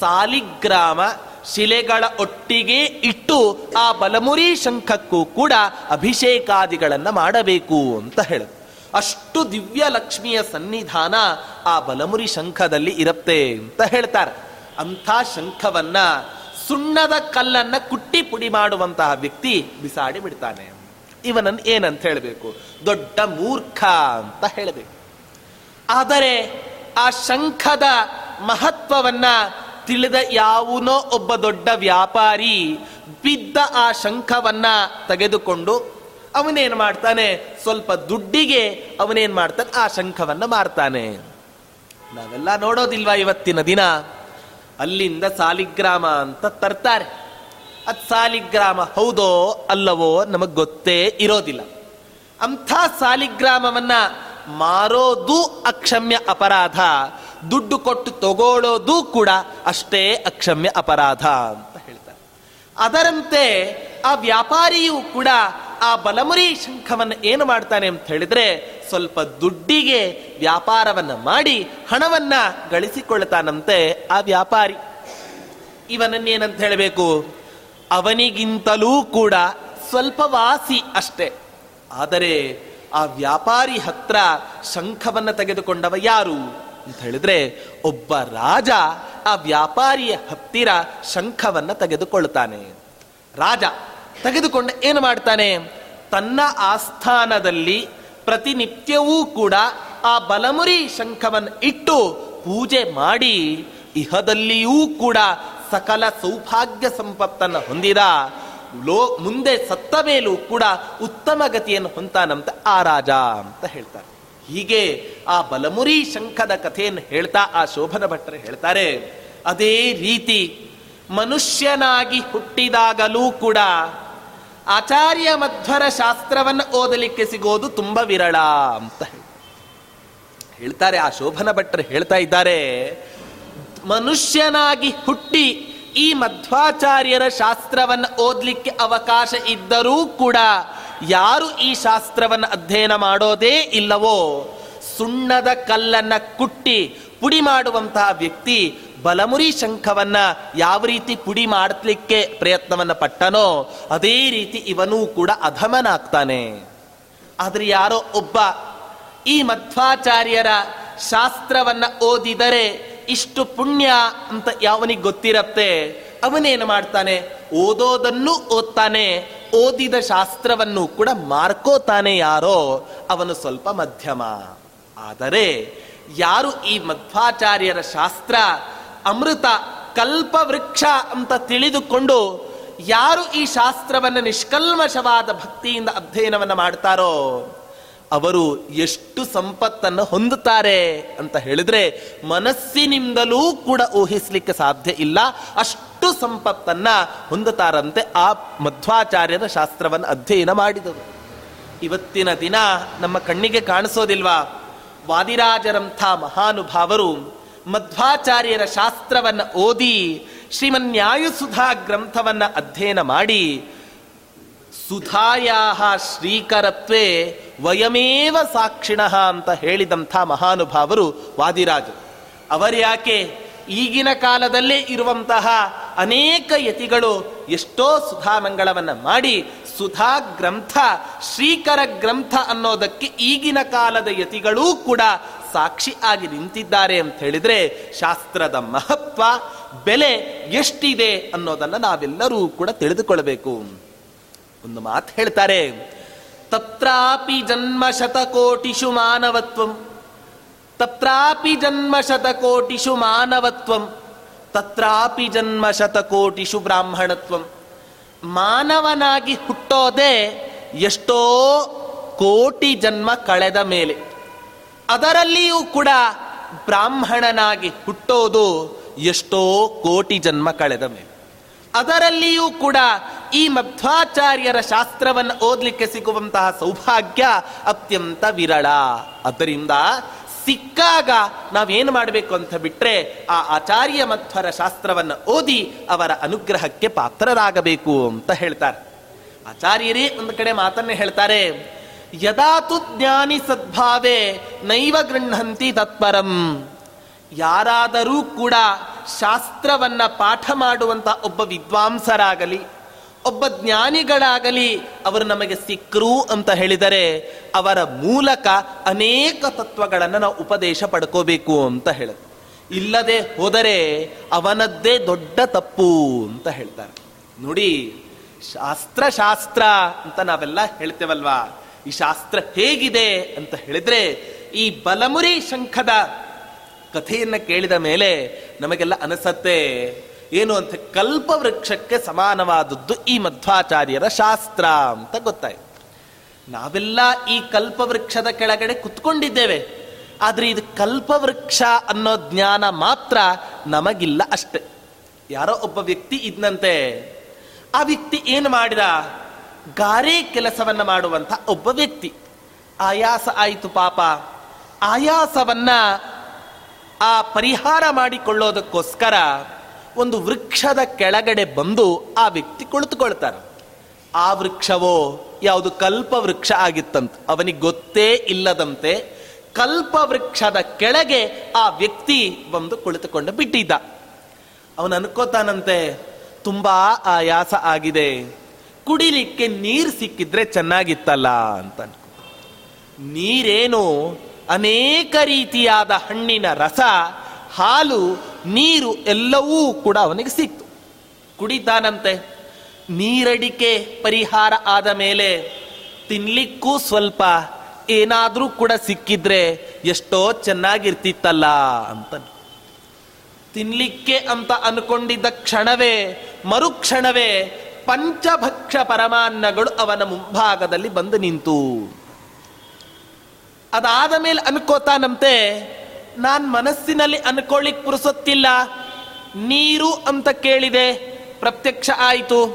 ಸಾಲಿಗ್ರಾಮ ಶಿಲೆಗಳ ಒಟ್ಟಿಗೆ ಇಟ್ಟು ಆ ಬಲಮುರಿ ಶಂಖಕ್ಕೂ ಕೂಡ ಅಭಿಷೇಕಾದಿಗಳನ್ನು ಮಾಡಬೇಕು ಅಂತ ಹೇಳಿದ್ರು ಅಷ್ಟು ದಿವ್ಯ ಲಕ್ಷ್ಮಿಯ ಸನ್ನಿಧಾನ ಆ ಬಲಮುರಿ ಶಂಖದಲ್ಲಿ ಇರುತ್ತೆ ಅಂತ ಹೇಳ್ತಾರೆ. ಅಂಥ ಶಂಖವನ್ನ ಸುಣ್ಣದ ಕಲ್ಲನ್ನ ಕುಟ್ಟಿ ಪುಡಿ ಮಾಡುವಂತಹ ವ್ಯಕ್ತಿ ಬಿಸಾಡಿ ಬಿಡ್ತಾನೆ. ಇವನನ್ನು ಏನಂತ ಹೇಳಬೇಕು? ದೊಡ್ಡ ಮೂರ್ಖ ಅಂತ ಹೇಳಬೇಕು. ಆದರೆ ಆ ಶಂಖದ ಮಹತ್ವವನ್ನ ತಿಳಿದ ಯಾವನೋ ಒಬ್ಬ ದೊಡ್ಡ ವ್ಯಾಪಾರಿ ಬಿದ್ದ ಆ ಶಂಖವನ್ನ ತೆಗೆದುಕೊಂಡು ಅವನೇನ್ ಮಾಡ್ತಾನೆ? ಸ್ವಲ್ಪ ದುಡ್ಡಿಗೆ ಅವನೇನ್ ಮಾಡ್ತಾನೆ? ಆ ಶಂಖವನ್ನ ಮಾರ್ತಾನೆ. ನಾವೆಲ್ಲ ನೋಡೋದಿಲ್ವಾ ಇವತ್ತಿನ ದಿನ? ಅಲ್ಲಿಂದ ಸಾಲಿಗ್ರಾಮ ಅಂತ ತರ್ತಾರೆ. ಅದ್ ಸಾಲಿಗ್ರಾಮ ಹೌದೋ ಅಲ್ಲವೋ ನಮಗ್ ಗೊತ್ತೇ ಇರೋದಿಲ್ಲ. ಅಂಥ ಸಾಲಿಗ್ರಾಮವನ್ನ ಮಾರೋದು ಅಕ್ಷಮ್ಯ ಅಪರಾಧ. ದುಡ್ಡು ಕೊಟ್ಟು ತಗೊಳ್ಳೋದು ಕೂಡ ಅಷ್ಟೇ ಅಕ್ಷಮ್ಯ ಅಪರಾಧ ಅಂತ ಹೇಳ್ತಾರೆ. ಅದರಂತೆ ಆ ವ್ಯಾಪಾರಿಯು ಕೂಡ ಆ ಬಲಮುರಿ ಶಂಖವನ್ನು ಏನು ಮಾಡ್ತಾನೆ ಅಂತ ಹೇಳಿದ್ರೆ ಸ್ವಲ್ಪ ದುಡ್ಡಿಗೆ ವ್ಯಾಪಾರವನ್ನು ಮಾಡಿ ಹಣವನ್ನ ಗಳಿಸಿಕೊಳ್ತಾನಂತೆ ಆ ವ್ಯಾಪಾರಿ. ಇವನನ್ನೇನಂತ ಹೇಳಬೇಕು? ಅವನಿಗಿಂತಲೂ ಕೂಡ ಸ್ವಲ್ಪ ವಾಸಿ ಅಷ್ಟೇ. ಆದರೆ ಆ ವ್ಯಾಪಾರಿ ಹತ್ರ ಶಂಖವನ್ನು ತೆಗೆದುಕೊಂಡವ ಯಾರು? ಅಂತ ಹೇಳಿದ್ರೆ ಒಬ್ಬ ರಾಜ ಆ ವ್ಯಾಪಾರಿಯ ಹತ್ತಿರ ಶಂಖವನ್ನ ತೆಗೆದುಕೊಳ್ತಾನೆ ರಾಜ ತೆಗೆದುಕೊಂಡು ಏನು ಮಾಡ್ತಾನೆ? ತನ್ನ ಆಸ್ಥಾನದಲ್ಲಿ ಪ್ರತಿನಿತ್ಯವೂ ಕೂಡ ಆ ಬಲಮುರಿ ಶಂಖವನ್ನು ಇಟ್ಟು ಪೂಜೆ ಮಾಡಿ ಇಹದಲ್ಲಿಯೂ ಕೂಡ ಸಕಲ ಸೌಭಾಗ್ಯ ಸಂಪತ್ತನ್ನು ಹೊಂದಿದ. ಲೋ, ಮುಂದೆ ಸತ್ತ ಮೇಲೂ ಕೂಡ ಉತ್ತಮ ಗತಿಯನ್ನು ಹೊಂತಾನಂತ ಆ ರಾಜ ಅಂತ ಹೇಳ್ತಾರೆ. ಹೀಗೆ ಆ ಬಲಮುರಿ ಶಂಖದ ಕಥೆಯನ್ನು ಹೇಳ್ತಾ ಆ ಶೋಭನ ಭಟ್ಟರು ಹೇಳ್ತಾರೆ, ಅದೇ ರೀತಿ ಮನುಷ್ಯನಾಗಿ ಹುಟ್ಟಿದಾಗಲೂ ಕೂಡ ಆಚಾರ್ಯ ಮಧ್ವರ ಶಾಸ್ತ್ರವನ್ನು ಓದಲಿಕ್ಕೆ ಸಿಗೋದು ತುಂಬಾ ವಿರಳ ಅಂತ ಹೇಳ್ತಾರೆ. ಆ ಶೋಭನ ಭಟ್ಟರು ಹೇಳ್ತಾ ಇದ್ದಾರೆ, ಮನುಷ್ಯನಾಗಿ ಹುಟ್ಟಿ ಈ ಮಧ್ವಾಚಾರ್ಯರ ಶಾಸ್ತ್ರವನ್ನು ಓದಲಿಕ್ಕೆ ಅವಕಾಶ ಇದ್ದರೂ ಕೂಡ ಯಾರು ಈ ಶಾಸ್ತ್ರವನ್ನು ಅಧ್ಯಯನ ಮಾಡೋದೇ ಇಲ್ಲವೋ, ಸುಣ್ಣದ ಕಲ್ಲನ್ನು ಕುಟ್ಟಿ ಪುಡಿ ಮಾಡುವಂತಹ ವ್ಯಕ್ತಿ ಬಲಮುರಿ ಶಂಖವನ್ನ ಯಾವ ರೀತಿ ಪುಡಿ ಮಾಡಲಿಕ್ಕೆ ಪ್ರಯತ್ನವನ್ನು ಪಟ್ಟನೋ, ಅದೇ ರೀತಿ ಇವನೂ ಕೂಡ ಅಧಮನಾಗ್ತಾನೆ. ಆದರೆ ಯಾರೋ ಒಬ್ಬ ಈ ಮಧ್ವಾಚಾರ್ಯರ ಶಾಸ್ತ್ರವನ್ನ ಓದಿದರೆ ಇಷ್ಟು ಪುಣ್ಯ ಅಂತ ಯಾವನಿಗೆ ಗೊತ್ತಿರತ್ತೆ? ಅವನೇನು ಮಾಡ್ತಾನೆ? ಓದೋದನ್ನು ಓದ್ತಾನೆ. ಓದಿದ ಶಾಸ್ತ್ರವನ್ನು ಕೂಡ ಮಾರ್ಕೋತಾನೆ ಯಾರೋ? ಅವನು ಸ್ವಲ್ಪ ಮಧ್ಯಮ. ಆದರೆ ಯಾರು ಈ ಮಧ್ವಾಚಾರ್ಯರ ಶಾಸ್ತ್ರ, ಅಮೃತ, ಕಲ್ಪವೃಕ್ಷ ಅಂತ ತಿಳಿದುಕೊಂಡು ಯಾರು ಈ ಶಾಸ್ತ್ರವನ್ನು ನಿಷ್ಕಲ್ಮಶವಾದ ಭಕ್ತಿಯಿಂದ ಅಧ್ಯಯನವನ್ನು ಮಾಡ್ತಾರೋ? ಅವರು ಎಷ್ಟು ಸಂಪತ್ತನ್ನು ಹೊಂದುತ್ತಾರೆ ಅಂತ ಹೇಳಿದ್ರೆ ಮನಸ್ಸಿನಿಂದಲೂ ಕೂಡ ಊಹಿಸ್ಲಿಕ್ಕೆ ಸಾಧ್ಯ ಇಲ್ಲ. ಅಷ್ಟು ಸಂಪತ್ತನ್ನ ಹೊಂದುತ್ತಾರಂತೆ ಆ ಮಧ್ವಾಚಾರ್ಯರ ಶಾಸ್ತ್ರವನ್ನು ಅಧ್ಯಯನ ಮಾಡಿದರು ಇವತ್ತಿನ ದಿನ ನಮ್ಮ ಕಣ್ಣಿಗೆ ಕಾಣಿಸೋದಿಲ್ವಾ? ವಾದಿರಾಜರಂಥ ಮಹಾನುಭಾವರು ಮಧ್ವಾಚಾರ್ಯರ ಶಾಸ್ತ್ರವನ್ನು ಓದಿ ಶ್ರೀಮನ್ಯಾಯುಸುಧಾ ಗ್ರಂಥವನ್ನ ಅಧ್ಯಯನ ಮಾಡಿ ಸುಧಾಯ ಶ್ರೀಕರತ್ವೇ ವಯಮೇವ ಸಾಕ್ಷಿಣಃ ಅಂತ ಹೇಳಿದಂಥ ಮಹಾನುಭಾವರು ವಾದಿರಾಜರು. ಅವರ್ಯಾಕೆ? ಈಗಿನ ಕಾಲದಲ್ಲೇ ಇರುವಂತಹ ಅನೇಕ ಯತಿಗಳು ಎಷ್ಟೋ ಸುಧಾಮಂಗಳವನ್ನು ಮಾಡಿ ಸುಧಾ ಗ್ರಂಥ, ಶ್ರೀಕರ ಗ್ರಂಥ ಅನ್ನೋದಕ್ಕೆ ಈಗಿನ ಕಾಲದ ಯತಿಗಳೂ ಕೂಡ ಸಾಕ್ಷಿ ಆಗಿ ನಿಂತಿದ್ದಾರೆ ಅಂತ ಹೇಳಿದರೆ ಶಾಸ್ತ್ರದ ಮಹತ್ವ, ಬೆಲೆ ಎಷ್ಟಿದೆ ಅನ್ನೋದನ್ನು ನಾವೆಲ್ಲರೂ ಕೂಡ ತಿಳಿದುಕೊಳ್ಬೇಕು. ಒಂದು ಮಾತು ಹೇಳ್ತಾರೆ, ತತ್ರಾಪಿ ಜನ್ಮ ಶತಕೋಟಿಷು ಮಾನವತ್ವಂ. ತತ್ರಾಪಿ ಜನ್ಮ ಶತಕೋಟಿಷು ಮಾನವತ್ವಂ ತತ್ರಾಪಿ ಜನ್ಮ ಶತಕೋಟಿಷು ಬ್ರಾಹ್ಮಣತ್ವಂ ಮಾನವನಾಗಿ ಹುಟ್ಟೋದೇ ಎಷ್ಟೋ ಕೋಟಿ ಜನ್ಮ ಕಳೆದ ಮೇಲೆ. ಅದರಲ್ಲಿಯೂ ಕೂಡ ಬ್ರಾಹ್ಮಣನಾಗಿ ಹುಟ್ಟೋದು ಎಷ್ಟೋ ಕೋಟಿ ಜನ್ಮ ಕಳೆದ ಮೇಲೆ. ಅದರಲ್ಲಿಯೂ ಕೂಡ ಈ ಮಧ್ವಾಚಾರ್ಯರ ಶಾಸ್ತ್ರವನ್ನು ಓದಲಿಕ್ಕೆ ಸಿಗುವಂತಹ ಸೌಭಾಗ್ಯ ಅತ್ಯಂತ ವಿರಳ. ಆದ್ದರಿಂದ ಸಿಕ್ಕಾಗ ನಾವೇನು ಮಾಡಬೇಕು ಅಂತ ಬಿಟ್ಟರೆ ಆ ಆಚಾರ್ಯ ಮಧ್ವರ ಶಾಸ್ತ್ರವನ್ನು ಓದಿ ಅವರ ಅನುಗ್ರಹಕ್ಕೆ ಪಾತ್ರರಾಗಬೇಕು ಅಂತ ಹೇಳ್ತಾರೆ. ಆಚಾರ್ಯರೇ ಒಂದು ಕಡೆ ಮಾತನ್ನೇ ಹೇಳ್ತಾರೆ ಯದಾತು ಜ್ಞಾನಿ ಸದ್ಭಾವೇ ನೈವ ಗೃಹಂತಿ ತತ್ಪರಂ. ಯಾರಾದರೂ ಕೂಡ ಶಾಸ್ತ್ರವನ್ನ ಪಾಠ ಮಾಡುವಂತ ಒಬ್ಬ ವಿದ್ವಾಂಸರಾಗಲಿ ಒಬ್ಬ ಜ್ಞಾನಿಗಳಾಗಲಿ ಅವರು ನಮಗೆ ಸಿಕ್ಕರು ಅಂತ ಹೇಳಿದರೆ ಅವರ ಮೂಲಕ ಅನೇಕ ತತ್ವಗಳನ್ನು ನಾವು ಉಪದೇಶ ಪಡ್ಕೋಬೇಕು ಅಂತ ಹೇಳುತ್ತೆ. ಇಲ್ಲದೆ ಹೋದರೆ ಅವನದ್ದೇ ದೊಡ್ಡ ತಪ್ಪು ಅಂತ ಹೇಳ್ತಾರೆ. ನೋಡಿ ಶಾಸ್ತ್ರ ಶಾಸ್ತ್ರ ಅಂತ ನಾವೆಲ್ಲ ಹೇಳ್ತೇವಲ್ವಾ? ಈ ಶಾಸ್ತ್ರ ಹೇಗಿದೆ ಅಂತ ಹೇಳಿದ್ರೆ, ಈ ಬಲಮುರಿ ಶಂಖದ ಕಥೆಯನ್ನ ಕೇಳಿದ ಮೇಲೆ ನಮಗೆಲ್ಲ ಅನಿಸತ್ತೆ ಏನು ಅಂತ ಕಲ್ಪವೃಕ್ಷಕ್ಕೆ ಸಮಾನವಾದದ್ದು ಈ ಮಧ್ವಾಚಾರ್ಯರ ಶಾಸ್ತ್ರ ಅಂತ ಗೊತ್ತಾಯ್ತು. ನಾವೆಲ್ಲ ಈ ಕಲ್ಪವೃಕ್ಷದ ಕೆಳಗಡೆ ಕುತ್ಕೊಂಡಿದ್ದೇವೆ. ಆದರೆ ಇದು ಕಲ್ಪವೃಕ್ಷ ಅನ್ನೋ ಜ್ಞಾನ ಮಾತ್ರ ನಮಗಿಲ್ಲ ಅಷ್ಟೆ. ಯಾರೋ ಒಬ್ಬ ವ್ಯಕ್ತಿ ಇದ್ನಂತೆ. ಆ ವ್ಯಕ್ತಿ ಏನು ಮಾಡಿದ? ಗಾರೆ ಕೆಲಸವನ್ನ ಮಾಡುವಂತ ಒಬ್ಬ ವ್ಯಕ್ತಿ. ಆಯಾಸ ಆಯಿತು ಪಾಪ. ಆಯಾಸವನ್ನ ಆ ಪರಿಹಾರ ಮಾಡಿಕೊಳ್ಳೋದಕ್ಕೋಸ್ಕರ ಒಂದು ವೃಕ್ಷದ ಕೆಳಗಡೆ ಬಂದು ಆ ವ್ಯಕ್ತಿ ಕುಳಿತುಕೊಳ್ತಾನೆ. ಆ ವೃಕ್ಷವೋ ಯಾವುದು ಕಲ್ಪ ವೃಕ್ಷ ಆಗಿತ್ತಂತ. ಅವನಿಗೆ ಗೊತ್ತೇ ಇಲ್ಲದಂತೆ ಕಲ್ಪ ವೃಕ್ಷದ ಕೆಳಗೆ ಆ ವ್ಯಕ್ತಿ ಬಂದು ಕುಳಿತುಕೊಂಡು ಬಿಟ್ಟಿದ್ದ. ಅವನು ಅನ್ಕೋತಾನಂತೆ, ತುಂಬಾ ಆಯಾಸ ಆಗಿದೆ. ಕುಡಿಲಿಕ್ಕೆ ನೀರು ಸಿಕ್ಕಿದ್ರೆ ಚೆನ್ನಾಗಿತ್ತಲ್ಲ ಅಂತ ನೀರೇನು ಅನೇಕ ರೀತಿಯಾದ ಹಣ್ಣಿನ ರಸ, ಹಾಲು ನೀರು ಎಲ್ಲವೂ ಕೂಡ ಅವನಿಗೆ ಸಿಕ್ತು. ಕುಡಿತಾನಂತೆ. ನೀರಡಿಕೆ ಪರಿಹಾರ ಆದ ಮೇಲೆ ತಿನ್ಲಿಕ್ಕೂ ಸ್ವಲ್ಪ ಏನಾದರೂ ಕೂಡ ಸಿಕ್ಕಿದ್ರೆ ಎಷ್ಟೋ ಚೆನ್ನಾಗಿರ್ತಿತ್ತಲ್ಲ ಅಂತ ತಿನ್ಲಿಕ್ಕೆ ಅಂತ ಅನ್ಕೊಂಡಿದ್ದ ಕ್ಷಣವೇ, ಮರುಕ್ಷಣವೇ ಪಂಚಭಕ್ಷ ಪರಮಾನ್ನಗಳು ಅವನ ಮುಂಭಾಗದಲ್ಲಿ ಬಂದು ನಿಂತು. ಅದಾದ ಮೇಲೆ ಅನ್ಕೋತಾನಂತೆ ನಾನ್ ಮನಸ್ಸಿನಲ್ಲಿ ಅನ್ಕೊಳ್ಳಿಕ್ ಪುರುಸೊತ್ತಿಲ್ಲ. ನೀರು ಅಂತ ಕೇಳಿದೆ, ಪ್ರತ್ಯಕ್ಷ ಆಯಿತು.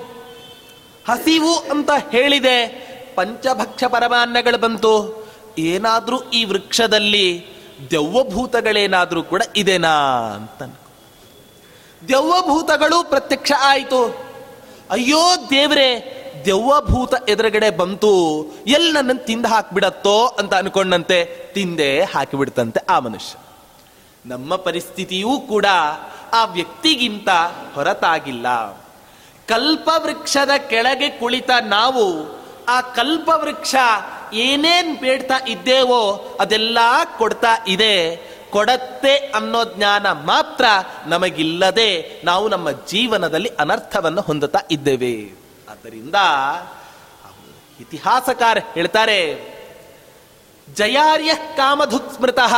ಹಸಿವು ಅಂತ ಹೇಳಿದೆ, ಪಂಚಭಕ್ಷ ಪರಮಾನ್ನಗಳು ಬಂತು. ಏನಾದರೂ ಈ ವೃಕ್ಷದಲ್ಲಿ ದೆವ್ವಭೂತಗಳೇನಾದರೂ ಕೂಡ ಇದೆನಾ ಅಂತ. ದೆವ್ವಭೂತಗಳು ಪ್ರತ್ಯಕ್ಷ ಆಯಿತು. ಅಯ್ಯೋ ದೇವ್ರೆ, ದೆವ್ವಭೂತ ಎದುರುಗಡೆ ಬಂತು. ಎಲ್ಲಿ ನನ್ನನ್ನು ತಿಂದು ಹಾಕಿಬಿಡತ್ತೋ ಅಂತ ಅನ್ಕೊಂಡಂತೆ, ತಿಂದೆ ಹಾಕಿಬಿಡ್ತಂತೆ ಆ ಮನುಷ್ಯ. ನಮ್ಮ ಪರಿಸ್ಥಿತಿಯೂ ಕೂಡ ಆ ವ್ಯಕ್ತಿಗಿಂತ ಹೊರತಾಗಿಲ್ಲ. ಕಲ್ಪವೃಕ್ಷದ ಕೆಳಗೆ ಕುಳಿತ ನಾವು ಆ ಕಲ್ಪವೃಕ್ಷ ಏನೇನ್ ಬೇಡ್ತಾ ಇದ್ದೇವೋ ಅದೆಲ್ಲ ಕೊಡ್ತಾ ಇದೆ. ಕೊಡತ್ತೆ ಅನ್ನೋ ಜ್ಞಾನ ಮಾತ್ರ ನಮಗಿಲ್ಲದೆ ನಾವು ನಮ್ಮ ಜೀವನದಲ್ಲಿ ಅನರ್ಥವನ್ನು ಹೊಂದುತ್ತಾ ಇದ್ದೇವೆ. ಆದ್ದರಿಂದ ಇತಿಹಾಸಕಾರ ಹೇಳ್ತಾರೆ, ಜಯಾರ್ಯ ಕಾಮಧುಕ್ ಸ್ಮೃತಃ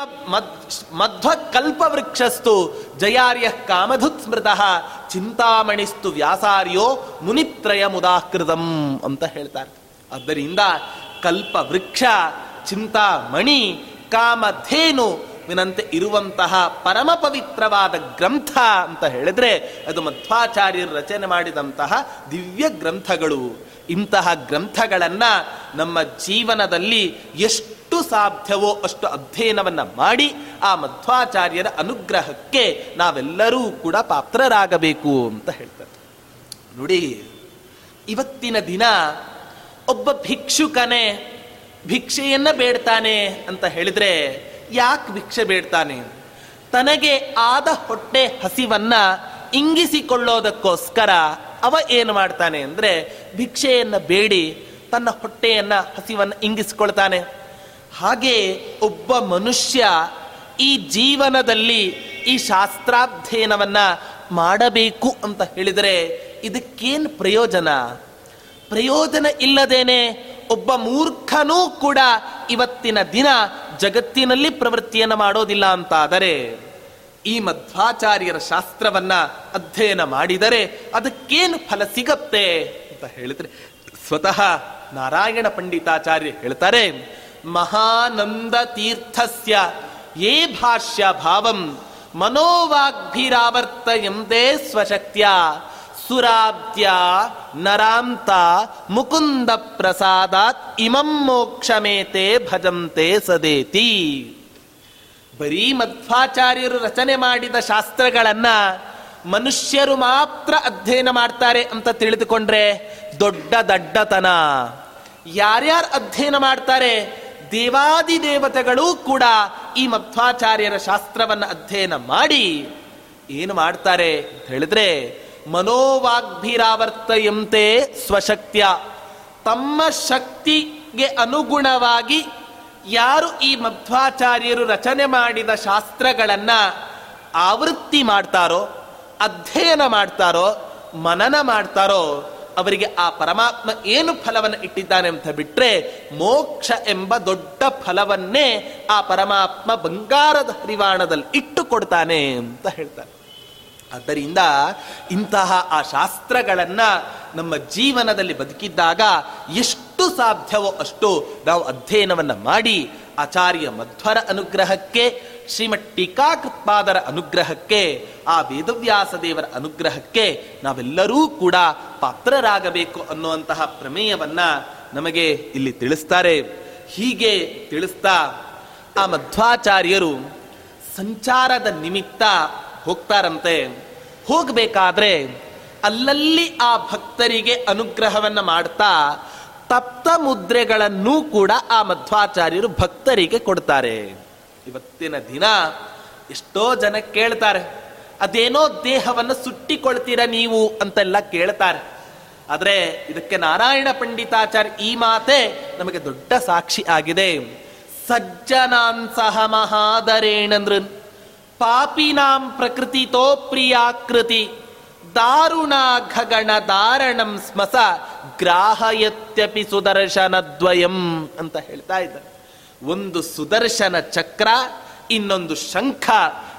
ಚಿರೀಮ ಕಲ್ಪ ಕಲ್ಪವೃಕ್ಷಸ್ತು ಜಯಾರ್ಯ ಕಾಮಧುತ್ ಸ್ಮೃತಃ ಚಿಂತಾಮಣಿಸ್ತು ವ್ಯಾಸಾರ್ಯೋ ಮುನಿತ್ರಯ ಮುದಾಕೃತಂ ಅಂತ ಹೇಳ್ತಾರೆ. ಆದ್ದರಿಂದ ಕಲ್ಪವೃಕ್ಷ, ಚಿಂತಾಮಣಿ, ಕಾಮಧೇನು ವಿನಂತೆ ಇರುವಂತಹ ಪರಮ ಪವಿತ್ರವಾದ ಗ್ರಂಥ ಅಂತ ಹೇಳಿದ್ರೆ ಅದು ಮಧ್ವಾಚಾರ್ಯರು ರಚನೆ ಮಾಡಿದಂತಹ ದಿವ್ಯ ಗ್ರಂಥಗಳು. ಇಂತಹ ಗ್ರಂಥಗಳನ್ನ ನಮ್ಮ ಜೀವನದಲ್ಲಿ ಎಷ್ಟು ಸಾಧ್ಯವೋ ಅಷ್ಟು ಅಧ್ಯಯನವನ್ನು ಮಾಡಿ ಆ ಮಧ್ವಾಚಾರ್ಯರ ಅನುಗ್ರಹಕ್ಕೆ ನಾವೆಲ್ಲರೂ ಕೂಡ ಪಾತ್ರರಾಗಬೇಕು ಅಂತ ಹೇಳ್ತಾರೆ. ನೋಡಿ, ಇವತ್ತಿನ ದಿನ ಒಬ್ಬ ಭಿಕ್ಷುಕನೇ ಭಿಕ್ಷೆಯನ್ನ ಬೇಡ್ತಾನೆ ಅಂತ ಹೇಳಿದ್ರೆ ಯಾಕೆ ಭಿಕ್ಷೆ ಬೇಡ್ತಾನೆ? ತನಗೆ ಆದ ಹೊಟ್ಟೆ ಹಸಿವನ್ನ ಇಂಗಿಸಿಕೊಳ್ಳೋದಕ್ಕೋಸ್ಕರ ಅವ ಏನು ಮಾಡ್ತಾನೆ ಅಂದ್ರೆ ಭಿಕ್ಷೆಯನ್ನ ಬೇಡಿ, ತನ್ನ ಹೊಟ್ಟೆಯನ್ನ ಹಸಿವನ್ನ ಇಂಗಿಸಿಕೊಳ್ತಾನೆ. ಹಾಗೆ ಒಬ್ಬ ಮನುಷ್ಯ ಈ ಜೀವನದಲ್ಲಿ ಈ ಶಾಸ್ತ್ರಾಧ್ಯಯನವನ್ನ ಮಾಡಬೇಕು ಅಂತ ಹೇಳಿದರೆ ಇದಕ್ಕೇನು ಪ್ರಯೋಜನ? ಪ್ರಯೋಜನ ಇಲ್ಲದೇನೆ ಒಬ್ಬ ಮೂರ್ಖನೂ ಕೂಡ ಇವತ್ತಿನ ದಿನ ಜಗತ್ತಿನಲ್ಲಿ ಪ್ರವೃತ್ತಿಯನ್ನು ಮಾಡೋದಿಲ್ಲ ಅಂತಾದರೆ ಈ ಮಧ್ವಾಚಾರ್ಯರ ಶಾಸ್ತ್ರವನ್ನ ಅಧ್ಯಯನ ಮಾಡಿದರೆ ಅದಕ್ಕೇನು ಫಲ ಸಿಗತ್ತೆ ಅಂತ ಹೇಳಿದ್ರೆ ಸ್ವತಃ ನಾರಾಯಣ ಪಂಡಿತಾಚಾರ್ಯ ಹೇಳ್ತಾರೆ ಮಹಾನಂದ ತೀರ್ಥಸ್ಯ ಯೇ ಭಾಷ್ಯ ಭಾವಂ ಮನೋವಾಗ್ಭಿರಾವರ್ತಯಂತೆ ಸ್ವಶಕ್ತಿಯ. ಸುರಾಬ್ದ್ಯ, ನರಾಂತ ಮುಕುಂದ ಪ್ರಸಾದಾತ್ ಇಮಂ ಮೋಕ್ಷಮೇತೆ ಭಜಂತೆ ಸದೇತಿ. ಬರೀ ಮಧ್ವಾಚಾರ್ಯರು ರಚನೆ ಮಾಡಿದ ಶಾಸ್ತ್ರಗಳನ್ನ ಮನುಷ್ಯರು ಮಾತ್ರ ಅಧ್ಯಯನ ಮಾಡ್ತಾರೆ ಅಂತ ತಿಳಿದುಕೊಂಡ್ರೆ ದೊಡ್ಡ ದಡ್ಡತನ. ಯಾರ್ಯಾರು ಅಧ್ಯಯನ ಮಾಡ್ತಾರೆ? ದೇವಾದಿ ದೇವತೆಗಳು ಕೂಡ ಈ ಮಧ್ವಾಚಾರ್ಯರ ಶಾಸ್ತ್ರವನ್ನು ಅಧ್ಯಯನ ಮಾಡಿ ಏನು ಮಾಡ್ತಾರೆ ಅಂತ ಹೇಳಿದ್ರೆ, ಮನೋವಾಗ್ಭಿರಾವರ್ತಯಂತೆ ಸ್ವಶಕ್ತಿಯ. ತಮ್ಮ ಶಕ್ತಿಗೆ ಅನುಗುಣವಾಗಿ ಯಾರು ಈ ಮಧ್ವಾಚಾರ್ಯರು ರಚನೆ ಮಾಡಿದ ಶಾಸ್ತ್ರಗಳನ್ನು ಆವೃತ್ತಿ ಮಾಡ್ತಾರೋ, ಅಧ್ಯಯನ ಮಾಡ್ತಾರೋ, ಮನನ ಮಾಡ್ತಾರೋ ಅವರಿಗೆ ಆ ಪರಮಾತ್ಮ ಏನು ಫಲವನ್ನು ಇಟ್ಟಿದ್ದಾನೆ ಅಂತ ಬಿಟ್ಟರೆ ಮೋಕ್ಷ ಎಂಬ ದೊಡ್ಡ ಫಲವನ್ನೇ ಆ ಪರಮಾತ್ಮ ಬಂಗಾರದ ಹರಿವಾಣದಲ್ಲಿ ಇಟ್ಟು ಕೊಡ್ತಾನೆ ಅಂತ ಹೇಳ್ತಾರೆ. ಆದ್ದರಿಂದ ಇಂತಹ ಆ ಶಾಸ್ತ್ರಗಳನ್ನು ನಮ್ಮ ಜೀವನದಲ್ಲಿ ಬದುಕಿದ್ದಾಗ ಎಷ್ಟು ಸಾಧ್ಯವೋ ಅಷ್ಟು ನಾವು ಅಧ್ಯಯನವನ್ನು ಮಾಡಿ ಆಚಾರ್ಯ ಮಧ್ವರ ಅನುಗ್ರಹಕ್ಕೆ ಶ್ರೀಮಠ್ ಟೀಕಾಕೃತ್ಪಾದರ ಅನುಗ್ರಹಕ್ಕೆ, ಆ ವೇದವ್ಯಾಸ ದೇವರ ಅನುಗ್ರಹಕ್ಕೆ ನಾವೆಲ್ಲರೂ ಕೂಡ ಪಾತ್ರರಾಗಬೇಕು ಅನ್ನುವಂತಹ ಪ್ರಮೇಯವನ್ನ ನಮಗೆ ಇಲ್ಲಿ ತಿಳಿಸ್ತಾರೆ. ಹೀಗೆ ತಿಳಿಸ್ತಾ ಆ ಮಧ್ವಾಚಾರ್ಯರು ಸಂಚಾರದ ನಿಮಿತ್ತ ಹೋಗ್ತಾರಂತೆ. ಹೋಗಬೇಕಾದ್ರೆ ಅಲ್ಲಲ್ಲಿ ಆ ಭಕ್ತರಿಗೆ ಅನುಗ್ರಹವನ್ನು ಮಾಡ್ತಾ ತಪ್ತ ಮುದ್ರೆಗಳನ್ನೂ ಕೂಡ ಆ ಮಧ್ವಾಚಾರ್ಯರು ಭಕ್ತರಿಗೆ ಕೊಡ್ತಾರೆ. ಇವತ್ತಿನ ದಿನ ಎಷ್ಟೋ ಜನ ಕೇಳ್ತಾರೆ, ಅದೇನೋ ದೇಹವನ್ನು ಸುಟ್ಟಿಕೊಳ್ತೀರ ನೀವು? ಅಂತೆಲ್ಲ ಕೇಳ್ತಾರೆ. ಆದರೆ ಇದಕ್ಕೆ ನಾರಾಯಣ ಪಂಡಿತಾಚಾರ್ಯ ಈ ಮಾತೆ ನಮಗೆ ದೊಡ್ಡ ಸಾಕ್ಷಿ ಆಗಿದೆ. ಸಜ್ಜನಾಂ ಸಹ ಮಹಾದರೇಣಂದ್ರ ಪಾಪಿನಾಂ ಪ್ರಕೃತಿತೋ ಪ್ರಿಯಾಕೃತಿ, ದಾರುಣಾಘಗಣ ದಾರಣಂ ಸ್ಮಸ, ಗ್ರಾಹಯತ್ಯಪಿ ಸುದರ್ಶನದ್ವಯಂ ಅಂತ ಹೇಳ್ತಾ ಇದ್ದಾರೆ. ಒಂದು ಸುದರ್ಶನ ಚಕ್ರ, ಇನ್ನೊಂದು ಶಂಖ.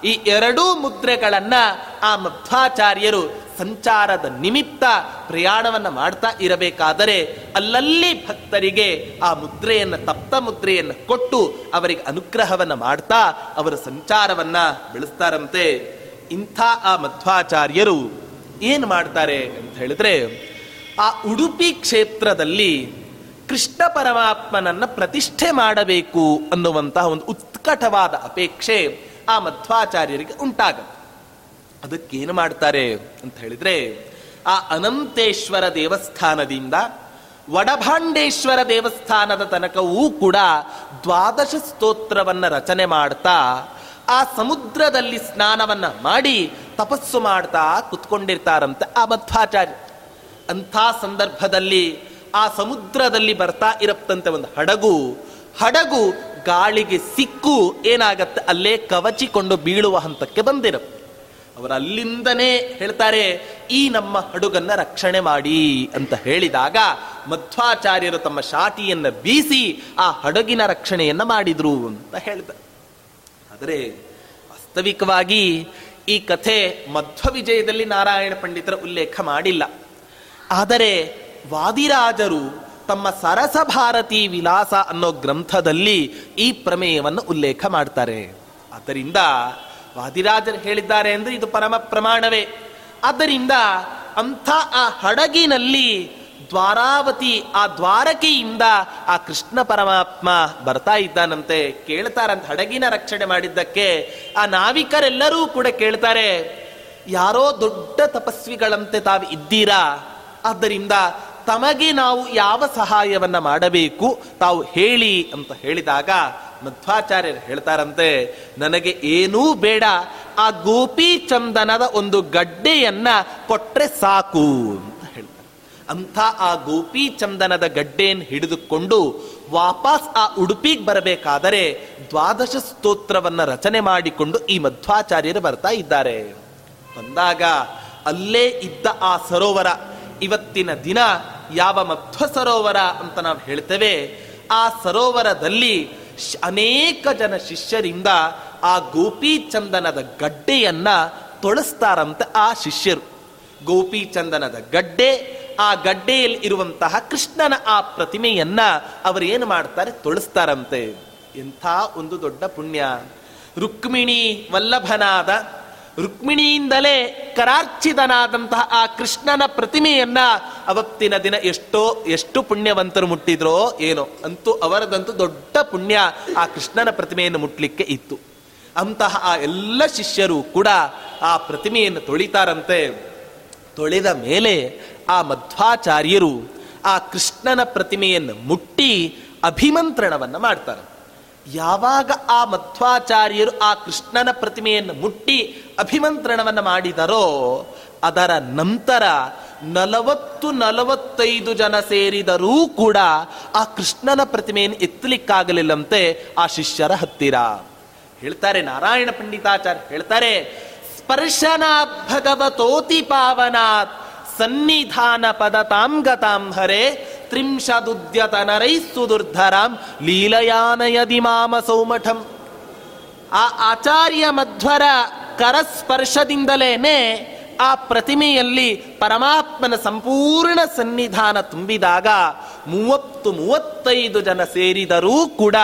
ಈ ಎರಡೂ ಮುದ್ರೆಗಳನ್ನ ಆ ಮಧ್ವಾಚಾರ್ಯರು ಸಂಚಾರದ ನಿಮಿತ್ತ ಪ್ರಯಾಣವನ್ನ ಮಾಡ್ತಾ ಇರಬೇಕಾದರೆ ಅಲ್ಲಲ್ಲಿ ಭಕ್ತರಿಗೆ ಆ ಮುದ್ರೆಯನ್ನ, ತಪ್ತ ಮುದ್ರೆಯನ್ನು ಕೊಟ್ಟು ಅವರಿಗೆ ಅನುಗ್ರಹವನ್ನ ಮಾಡ್ತಾ ಅವರ ಸಂಚಾರವನ್ನ ಬೆಳೆಸ್ತಾರಂತೆ. ಇಂಥ ಆ ಮಧ್ವಾಚಾರ್ಯರು ಏನು ಮಾಡ್ತಾರೆ ಅಂತ ಹೇಳಿದ್ರೆ, ಆ ಉಡುಪಿ ಕ್ಷೇತ್ರದಲ್ಲಿ ಕೃಷ್ಣ ಪರಮಾತ್ಮನನ್ನ ಪ್ರತಿಷ್ಠೆ ಮಾಡಬೇಕು ಅನ್ನುವಂತಹ ಒಂದು ಉತ್ಕಟವಾದ ಅಪೇಕ್ಷೆ ಆ ಮಧ್ವಾಚಾರ್ಯರಿಗೆ ಉಂಟಾಗುತ್ತೆ ಅದಕ್ಕೇನು ಮಾಡ್ತಾರೆ ಅಂತ ಹೇಳಿದ್ರೆ, ಆ ಅನಂತೇಶ್ವರ ದೇವಸ್ಥಾನದಿಂದ ವಡಭಾಂಡೇಶ್ವರ ದೇವಸ್ಥಾನದ ತನಕವೂ ಕೂಡ ದ್ವಾದಶ ಸ್ತೋತ್ರವನ್ನ ರಚನೆ ಮಾಡ್ತಾ, ಆ ಸಮುದ್ರದಲ್ಲಿ ಸ್ನಾನವನ್ನ ಮಾಡಿ ತಪಸ್ಸು ಮಾಡ್ತಾ ಕುತ್ಕೊಂಡಿರ್ತಾರಂತೆ ಆ ಮಧ್ವಾಚಾರ್ಯ. ಅಂಥ ಸಂದರ್ಭದಲ್ಲಿ ಆ ಸಮುದ್ರದಲ್ಲಿ ಬರ್ತಾ ಇರತ್ತಂತೆ ಒಂದು ಹಡಗು. ಹಡಗು ಗಾಳಿಗೆ ಸಿಕ್ಕು, ಏನಾಗತ್ತೆ? ಅಲ್ಲೇ ಕವಚಿಕೊಂಡು ಬೀಳುವ ಹಂತಕ್ಕೆ ಬಂದಿರುತ್ತೆ. ಅವರು ಅಲ್ಲಿಂದನೇ ಹೇಳ್ತಾರೆ, ಈ ನಮ್ಮ ಹಡುಗನ್ನ ರಕ್ಷಣೆ ಮಾಡಿ ಅಂತ ಹೇಳಿದಾಗ ಮಧ್ವಾಚಾರ್ಯರು ತಮ್ಮ ಶಾಟಿಯನ್ನ ಬೀಸಿ ಆ ಹಡಗಿನ ರಕ್ಷಣೆಯನ್ನ ಮಾಡಿದ್ರು ಅಂತ ಹೇಳ್ತಾರೆ. ಆದರೆ ವಾಸ್ತವಿಕವಾಗಿ ಈ ಕಥೆ ಮಧ್ವ ವಿಜಯದಲ್ಲಿ ನಾರಾಯಣ ಪಂಡಿತರ ಉಲ್ಲೇಖ ಮಾಡಿಲ್ಲ. ಆದರೆ ವಾದಿರಾಜರು ತಮ್ಮ ಸರಸ ಭಾರತಿ ವಿಲಾಸ ಅನ್ನೋ ಗ್ರಂಥದಲ್ಲಿ ಈ ಪ್ರಮೇಯವನ್ನು ಉಲ್ಲೇಖ ಮಾಡ್ತಾರೆ. ಆದ್ದರಿಂದ ವಾದಿರಾಜರು ಹೇಳಿದ್ದಾರೆ ಅಂದ್ರೆ ಇದು ಪರಮ ಪ್ರಮಾಣವೇ. ಆದ್ದರಿಂದ ಅಂಥ ಆ ಹಡಗಿನಲ್ಲಿ ದ್ವಾರಾವತಿ, ಆ ದ್ವಾರಕೆಯಿಂದ ಆ ಕೃಷ್ಣ ಪರಮಾತ್ಮ ಬರ್ತಾ ಇದ್ದಾನಂತೆ. ಕೇಳ್ತಾರಂತ ಹಡಗಿನ ರಕ್ಷಣೆ ಮಾಡಿದ್ದಕ್ಕೆ. ಆ ನಾವಿಕರೆಲ್ಲರೂ ಕೂಡ ಕೇಳ್ತಾರೆ, ಯಾರೋ ದೊಡ್ಡ ತಪಸ್ವಿಗಳಂತೆ ತಾವು ಇದ್ದೀರಾ? ಆದ್ದರಿಂದ ತಮಗೆ ನಾವು ಯಾವ ಸಹಾಯವನ್ನ ಮಾಡಬೇಕು, ತಾವು ಹೇಳಿ ಅಂತ ಹೇಳಿದಾಗ ಮಧ್ವಾಚಾರ್ಯರು ಹೇಳ್ತಾರಂತೆ, ನನಗೆ ಏನೂ ಬೇಡ, ಆ ಗೋಪಿ ಚಂದನದ ಒಂದು ಗಡ್ಡೆಯನ್ನ ಕೊಟ್ಟರೆ ಸಾಕು ಅಂತ ಹೇಳ್ತಾರೆ. ಅಂಥ ಆ ಗೋಪಿ ಚಂದನದ ಗಡ್ಡೆಯನ್ನು ಹಿಡಿದುಕೊಂಡು ವಾಪಸ್ ಆ ಉಡುಪಿಗೆ ಬರಬೇಕಾದರೆ ದ್ವಾದಶ ಸ್ತೋತ್ರವನ್ನು ರಚನೆ ಮಾಡಿಕೊಂಡು ಈ ಮಧ್ವಾಚಾರ್ಯರು ಬರ್ತಾ ಇದ್ದಾರೆ. ಬಂದಾಗ ಅಲ್ಲೇ ಇದ್ದ ಆ ಸರೋವರ ಇವತ್ತಿನ ದಿನ ಯಾವ ಮಧ್ವ ಸರೋವರ ಅಂತ ನಾವು ಹೇಳ್ತೇವೆ, ಆ ಸರೋವರದಲ್ಲಿ ಅನೇಕ ಜನ ಶಿಷ್ಯರಿಂದ ಆ ಗೋಪಿ ಚಂದನದ ಗಡ್ಡೆಯನ್ನ ತೊಳಸ್ತಾರಂತೆ ಆ ಶಿಷ್ಯರು. ಗೋಪಿ ಚಂದನದ ಗಡ್ಡೆ, ಆ ಗಡ್ಡೆಯಲ್ಲಿ ಇರುವಂತಹ ಕೃಷ್ಣನ ಆ ಪ್ರತಿಮೆಯನ್ನ ಏನು ಮಾಡ್ತಾರೆ? ತೊಳಸ್ತಾರಂತೆ. ಎಂಥ ಒಂದು ದೊಡ್ಡ ಪುಣ್ಯ. ರುಕ್ಮಿಣಿ ವಲ್ಲಭನಾದ ರುಕ್ಮಿಣಿಯಿಂದಲೇ ಕರಾರ್ಚಿತನಾದಂತಹ ಆ ಕೃಷ್ಣನ ಪ್ರತಿಮೆಯನ್ನ ಅವತ್ತಿನ ದಿನ ಎಷ್ಟೋ, ಎಷ್ಟು ಪುಣ್ಯವಂತರು ಮುಟ್ಟಿದ್ರೋ ಏನೋ, ಅಂತೂ ಅವರದಂತೂ ದೊಡ್ಡ ಪುಣ್ಯ ಆ ಕೃಷ್ಣನ ಪ್ರತಿಮೆಯನ್ನು ಮುಟ್ಲಿಕ್ಕೆ ಇತ್ತು. ಅಂತಹ ಆ ಎಲ್ಲ ಶಿಷ್ಯರು ಕೂಡ ಆ ಪ್ರತಿಮೆಯನ್ನು ತೊಳಿತಾರಂತೆ. ತೊಳೆದ ಮೇಲೆ ಆ ಮಧ್ವಾಚಾರ್ಯರು ಆ ಕೃಷ್ಣನ ಪ್ರತಿಮೆಯನ್ನು ಮುಟ್ಟಿ ಅಭಿಮಂತ್ರಣವನ್ನು ಮಾಡ್ತಾರೆ. ಯಾವಾಗ ಆ ಮಧ್ವಾಚಾರ್ಯರು ಆ ಕೃಷ್ಣನ ಪ್ರತಿಮೆಯನ್ನು ಮುಟ್ಟಿ ಅಭಿಮಂತ್ರಣವನ್ನ ಮಾಡಿದರೋ, ಅದರ ನಂತರ ನಲವತ್ತು ನಲವತ್ತೈದು ಜನ ಸೇರಿದರೂ ಕೂಡ ಆ ಕೃಷ್ಣನ ಪ್ರತಿಮೆಯನ್ನು ಎತ್ತಲಿಕ್ಕಾಗಲಿಲ್ಲಂತೆ ಆ ಶಿಷ್ಯರ ಹತ್ತಿರ. ಹೇಳ್ತಾರೆ ನಾರಾಯಣ ಪಂಡಿತಾಚಾರ್ಯ, ಹೇಳ್ತಾರೆ ಸ್ಪರ್ಶನ ಭಗವತೋತಿ ಪಾವನಾತ್ ಸನ್ನಿಧಾನ ಪದ ಗತಾಂ ಹರೆ ತ್ರಿಂಶದುದ್ಯತನರೈ ಸುದುರ್ಧರಾಂ ಲೀಲಯಾನಯದಿ ಮಾಮ ಸೌಮಠಂ. ಆ ಆಚಾರ್ಯ ಮಧ್ವರ ಕರಸ್ಪರ್ಶದಿಂದಲೇನೆ ಆ ಪ್ರತಿಮೆಯಲ್ಲಿ ಪರಮಾತ್ಮನ ಸಂಪೂರ್ಣ ಸನ್ನಿಧಾನ ತುಂಬಿದಾಗ ಮೂವತ್ತು ಮೂವತ್ತೈದು ಜನ ಸೇರಿದರೂ ಕೂಡ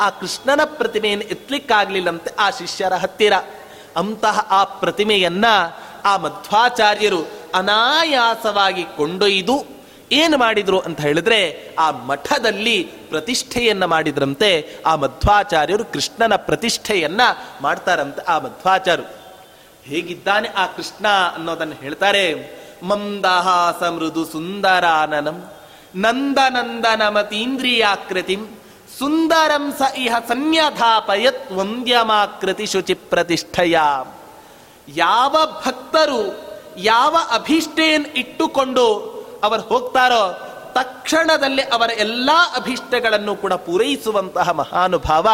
ಆ ಕೃಷ್ಣನ ಪ್ರತಿಮೆಯನ್ನು ಎತ್ತಲಿಕ್ಕಾಗಲಿಲ್ಲಂತೆ ಆ ಶಿಷ್ಯರ ಹತ್ತಿರ. ಅಂತಹ ಆ ಪ್ರತಿಮೆಯನ್ನ ಆ ಮಧ್ವಾಚಾರ್ಯರು ಅನಾಯಾಸವಾಗಿ ಕೊಂಡೊಯ್ದು ಏನು ಮಾಡಿದ್ರು ಅಂತ ಹೇಳಿದ್ರೆ ಆ ಮಠದಲ್ಲಿ ಪ್ರತಿಷ್ಠೆಯನ್ನ ಮಾಡಿದ್ರಂತೆ, ಆ ಮಧ್ವಾಚಾರ್ಯರು ಕೃಷ್ಣನ ಪ್ರತಿಷ್ಠೆಯನ್ನ ಮಾಡ್ತಾರಂತೆ ಆ ಮಧ್ವಾಚಾರ್ಯರು. ಹೇಗಿದ್ದಾನೆ ಆ ಕೃಷ್ಣ ಅನ್ನೋದನ್ನು ಹೇಳ್ತಾರೆ, ಮಂದಹಾಸ ಮೃದು ಸುಂದರಾನನಂ ನಂದನಂದನಮತೀಂದ್ರಿಯಾಕೃತಿಂ ಸುಂದರಂ ಸ ಇಹ ಸನ್ಯಧಾಪಯತ್ ವಂದ್ಯಮಾಕೃತಿ ಶುಚಿ ಪ್ರತಿಷ್ಠೆಯ ಯಾವ ಭಕ್ತರು ಯಾವ ಅಭಿಷ್ಟೆಯನ್ನು ಇಟ್ಟುಕೊಂಡು ಅವರು ಹೋಗ್ತಾರೋ ತಕ್ಷಣದಲ್ಲಿ ಅವರ ಎಲ್ಲ ಅಭಿಷ್ಟಗಳನ್ನು ಕೂಡ ಪೂರೈಸುವಂತಹ ಮಹಾನುಭಾವ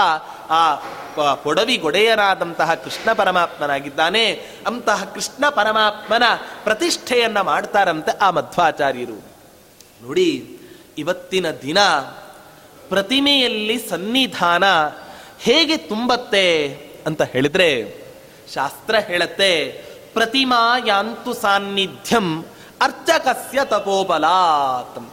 ಆ ಪ- ಪೊಡವಿ ಗೊಡೆಯನಾದಂತಹ ಕೃಷ್ಣ ಪರಮಾತ್ಮನಾಗಿದ್ದಾನೆ. ಅಂತಹ ಕೃಷ್ಣ ಪರಮಾತ್ಮನ ಪ್ರತಿಷ್ಠೆಯನ್ನ ಮಾಡ್ತಾರಂತೆ ಆ ಮಧ್ವಾಚಾರ್ಯರು. ನೋಡಿ, ಇವತ್ತಿನ ದಿನ ಪ್ರತಿಮೆಯಲ್ಲಿ ಸನ್ನಿಧಾನ ಹೇಗೆ ತುಂಬತ್ತೆ ಅಂತ ಹೇಳಿದ್ರೆ, ಶಾಸ್ತ್ರ ಹೇಳತ್ತೆ ಪ್ರತಿಮಾ ಯಾಂತು ಸಾನ್ನಿಧ್ಯಂ ಅರ್ಚಕಸ್ಯ ತಪೋಬಲಾತ್ ಅಂತ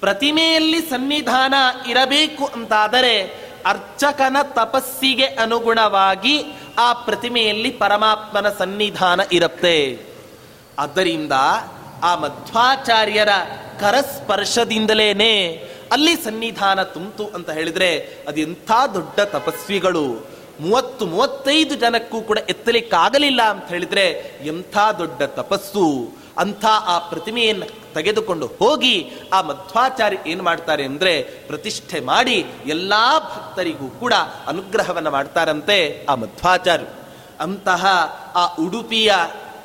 ಪ್ರತಿಮೆಯಲ್ಲಿ ಸನ್ನಿಧಾನ ಇರಬೇಕು ಅಂತಾದರೆ ಅರ್ಚಕನ ತಪಸ್ಸಿಗೆ ಅನುಗುಣವಾಗಿ ಆ ಪ್ರತಿಮೆಯಲ್ಲಿ ಪರಮಾತ್ಮನ ಸನ್ನಿಧಾನ ಇರುತ್ತೆ. ಆದ್ದರಿಂದ ಆ ಮಧ್ವಾಚಾರ್ಯರ ಕರಸ್ಪರ್ಶದಿಂದಲೇನೆ ಅಲ್ಲಿ ಸನ್ನಿಧಾನ ತುಂತು ಅಂತ ಹೇಳಿದ್ರೆ ಅದೆಂಥ ದೊಡ್ಡ ತಪಸ್ವಿಗಳು. ಮೂವತ್ತು, ಮೂವತ್ತೈದು ಜನಕ್ಕೂ ಕೂಡ ಎತ್ತಲಿಕ್ಕಾಗಲಿಲ್ಲ ಅಂತ ಹೇಳಿದ್ರೆ ಎಂಥ ದೊಡ್ಡ ತಪಸ್ಸು. ಅಂಥ ಆ ಪ್ರತಿಮೆಯನ್ನು ತೆಗೆದುಕೊಂಡು ಹೋಗಿ ಆ ಮಧ್ವಾಚಾರ್ಯ ಏನು ಮಾಡ್ತಾರೆ ಅಂದರೆ ಪ್ರತಿಷ್ಠೆ ಮಾಡಿ ಎಲ್ಲ ಭಕ್ತರಿಗೂ ಕೂಡ ಅನುಗ್ರಹವನ್ನು ಮಾಡ್ತಾರಂತೆ ಆ ಮಧ್ವಾಚಾರ್ಯ ಅಂತಹ ಆ ಉಡುಪಿಯ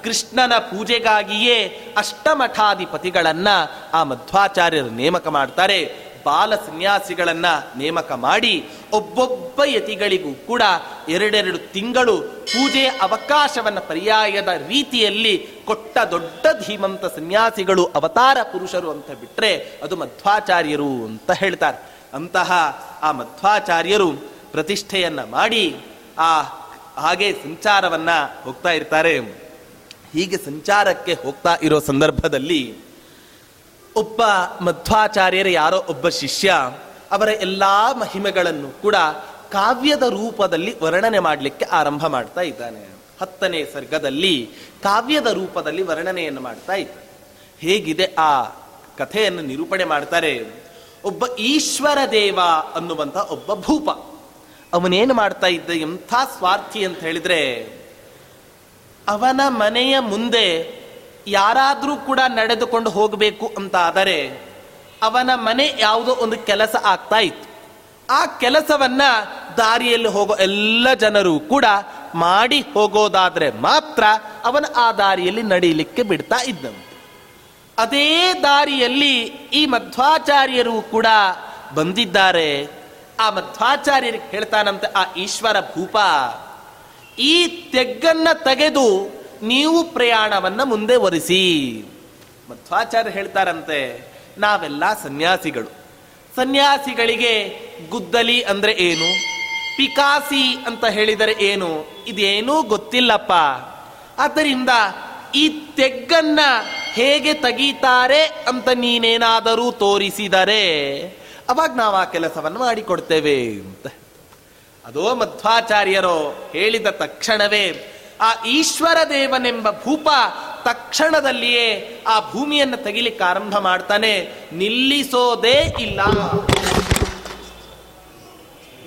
ಕೃಷ್ಣನ ಪೂಜೆಗಾಗಿಯೇ ಅಷ್ಟಮಠಾಧಿಪತಿಗಳನ್ನು ಆ ಮಧ್ವಾಚಾರ್ಯರು ನೇಮಕ ಮಾಡ್ತಾರೆ. ಬಾಲ ಸನ್ಯಾಸಿಗಳನ್ನ ನೇಮಕ ಮಾಡಿ ಒಬ್ಬೊಬ್ಬ ಯತಿಗಳಿಗೂ ಕೂಡ ಎರಡೆರಡು ತಿಂಗಳು ಪೂಜೆ ಅವಕಾಶವನ್ನ ಪರ್ಯಾಯದ ರೀತಿಯಲ್ಲಿ ಕೊಟ್ಟ ದೊಡ್ಡ ಧೀಮಂತ ಸನ್ಯಾಸಿಗಳು ಅವತಾರ ಪುರುಷರು ಅಂತ ಬಿಟ್ರೆ ಅದು ಮಧ್ವಾಚಾರ್ಯರು ಅಂತ ಹೇಳ್ತಾರೆ. ಅಂತಹ ಆ ಮಧ್ವಾಚಾರ್ಯರು ಪ್ರತಿಷ್ಠೆಯನ್ನ ಮಾಡಿ ಆ ಹಾಗೆ ಸಂಚಾರವನ್ನ ಹೋಗ್ತಾ ಇರ್ತಾರೆ. ಹೀಗೆ ಸಂಚಾರಕ್ಕೆ ಹೋಗ್ತಾ ಇರೋ ಸಂದರ್ಭದಲ್ಲಿ ಒಬ್ಬ ಮಧ್ವಾಚಾರ್ಯರ ಯಾರೋ ಒಬ್ಬ ಶಿಷ್ಯ, ಅವರ ಎಲ್ಲ ಮಹಿಮೆಗಳನ್ನು ಕೂಡ ಕಾವ್ಯದ ರೂಪದಲ್ಲಿ ವರ್ಣನೆ ಮಾಡಲಿಕ್ಕೆ ಆರಂಭ ಮಾಡ್ತಾ ಇದ್ದಾನೆ. ಹತ್ತನೇ ಸರ್ಗದಲ್ಲಿ ಕಾವ್ಯದ ರೂಪದಲ್ಲಿ ವರ್ಣನೆಯನ್ನು ಮಾಡ್ತಾ ಇದ್ದಾನೆ. ಹೇಗಿದೆ ಆ ಕಥೆಯನ್ನು ನಿರೂಪಣೆ ಮಾಡ್ತಾರೆ. ಒಬ್ಬ ಈಶ್ವರ ದೇವ ಅನ್ನುವಂಥ ಒಬ್ಬ ಭೂಪ. ಅವನೇನು ಮಾಡ್ತಾ ಇದ್ದ ಎಂಥ ಸ್ವಾರ್ಥಿ ಅಂತ ಹೇಳಿದ್ರೆ, ಅವನ ಮನೆಯ ಮುಂದೆ ಯಾರಾದರೂ ಕೂಡ ನಡೆದುಕೊಂಡು ಹೋಗಬೇಕು ಅಂತ ಆದರೆ ಅವನ ಮನೆ ಯಾವುದೋ ಒಂದು ಕೆಲಸ ಆಗ್ತಾ ಇತ್ತು. ಆ ಕೆಲಸವನ್ನ ದಾರಿಯಲ್ಲಿ ಹೋಗೋ ಎಲ್ಲ ಜನರು ಕೂಡ ಮಾಡಿ ಹೋಗೋದಾದ್ರೆ ಮಾತ್ರ ಅವನ ಆ ದಾರಿಯಲ್ಲಿ ನಡೀಲಿಕ್ಕೆ ಬಿಡ್ತಾ ಇದ್ದಂತೆ ಅದೇ ದಾರಿಯಲ್ಲಿ ಈ ಮಧ್ವಾಚಾರ್ಯರು ಕೂಡ ಬಂದಿದ್ದಾರೆ. ಆ ಮಧ್ವಾಚಾರ್ಯರಿಗೆ ಹೇಳ್ತಾನಂತೆ, ಆ ಈಶ್ವರ ಭೂಪ, ಈ ತೆಗ್ಗನ್ನ ತೆಗೆದು ನೀವು ಪ್ರಯಾಣವನ್ನು ಮುಂದೆ ಒರೆಸಿ ಮಧ್ವಾಚಾರ್ಯ ಹೇಳ್ತಾರಂತೆ, ನಾವೆಲ್ಲ ಸನ್ಯಾಸಿಗಳು. ಸನ್ಯಾಸಿಗಳಿಗೆ ಗುದ್ದಲಿ ಅಂದರೆ ಏನು? ಪಿಕಾಸಿ ಅಂತ ಹೇಳಿದರೆ ಏನು? ಇದೇನೂ ಗೊತ್ತಿಲ್ಲಪ್ಪ. ಆದ್ದರಿಂದ ಈ ತೆಗ್ಗನ್ನ ಹೇಗೆ ತೆಗೀತಾರೆ ಅಂತ ನೀನೇನಾದರೂ ತೋರಿಸಿದರೆ, ಅವಾಗ ನಾವು ಆ ಕೆಲಸವನ್ನು ಮಾಡಿಕೊಡ್ತೇವೆ ಅಂತ ಅದೋ ಮಧ್ವಾಚಾರ್ಯರು ಹೇಳಿದ ತಕ್ಷಣವೇ ಆ ಈಶ್ವರ ದೇವನೆಂಬ ಭೂಪ ತಕ್ಷಣದಲ್ಲಿಯೇ ಆ ಭೂಮಿಯನ್ನು ತೆಗಿಲಿಕ್ಕೆ ಆರಂಭ ಮಾಡ್ತಾನೆ. ನಿಲ್ಲಿಸೋದೇ ಇಲ್ಲ.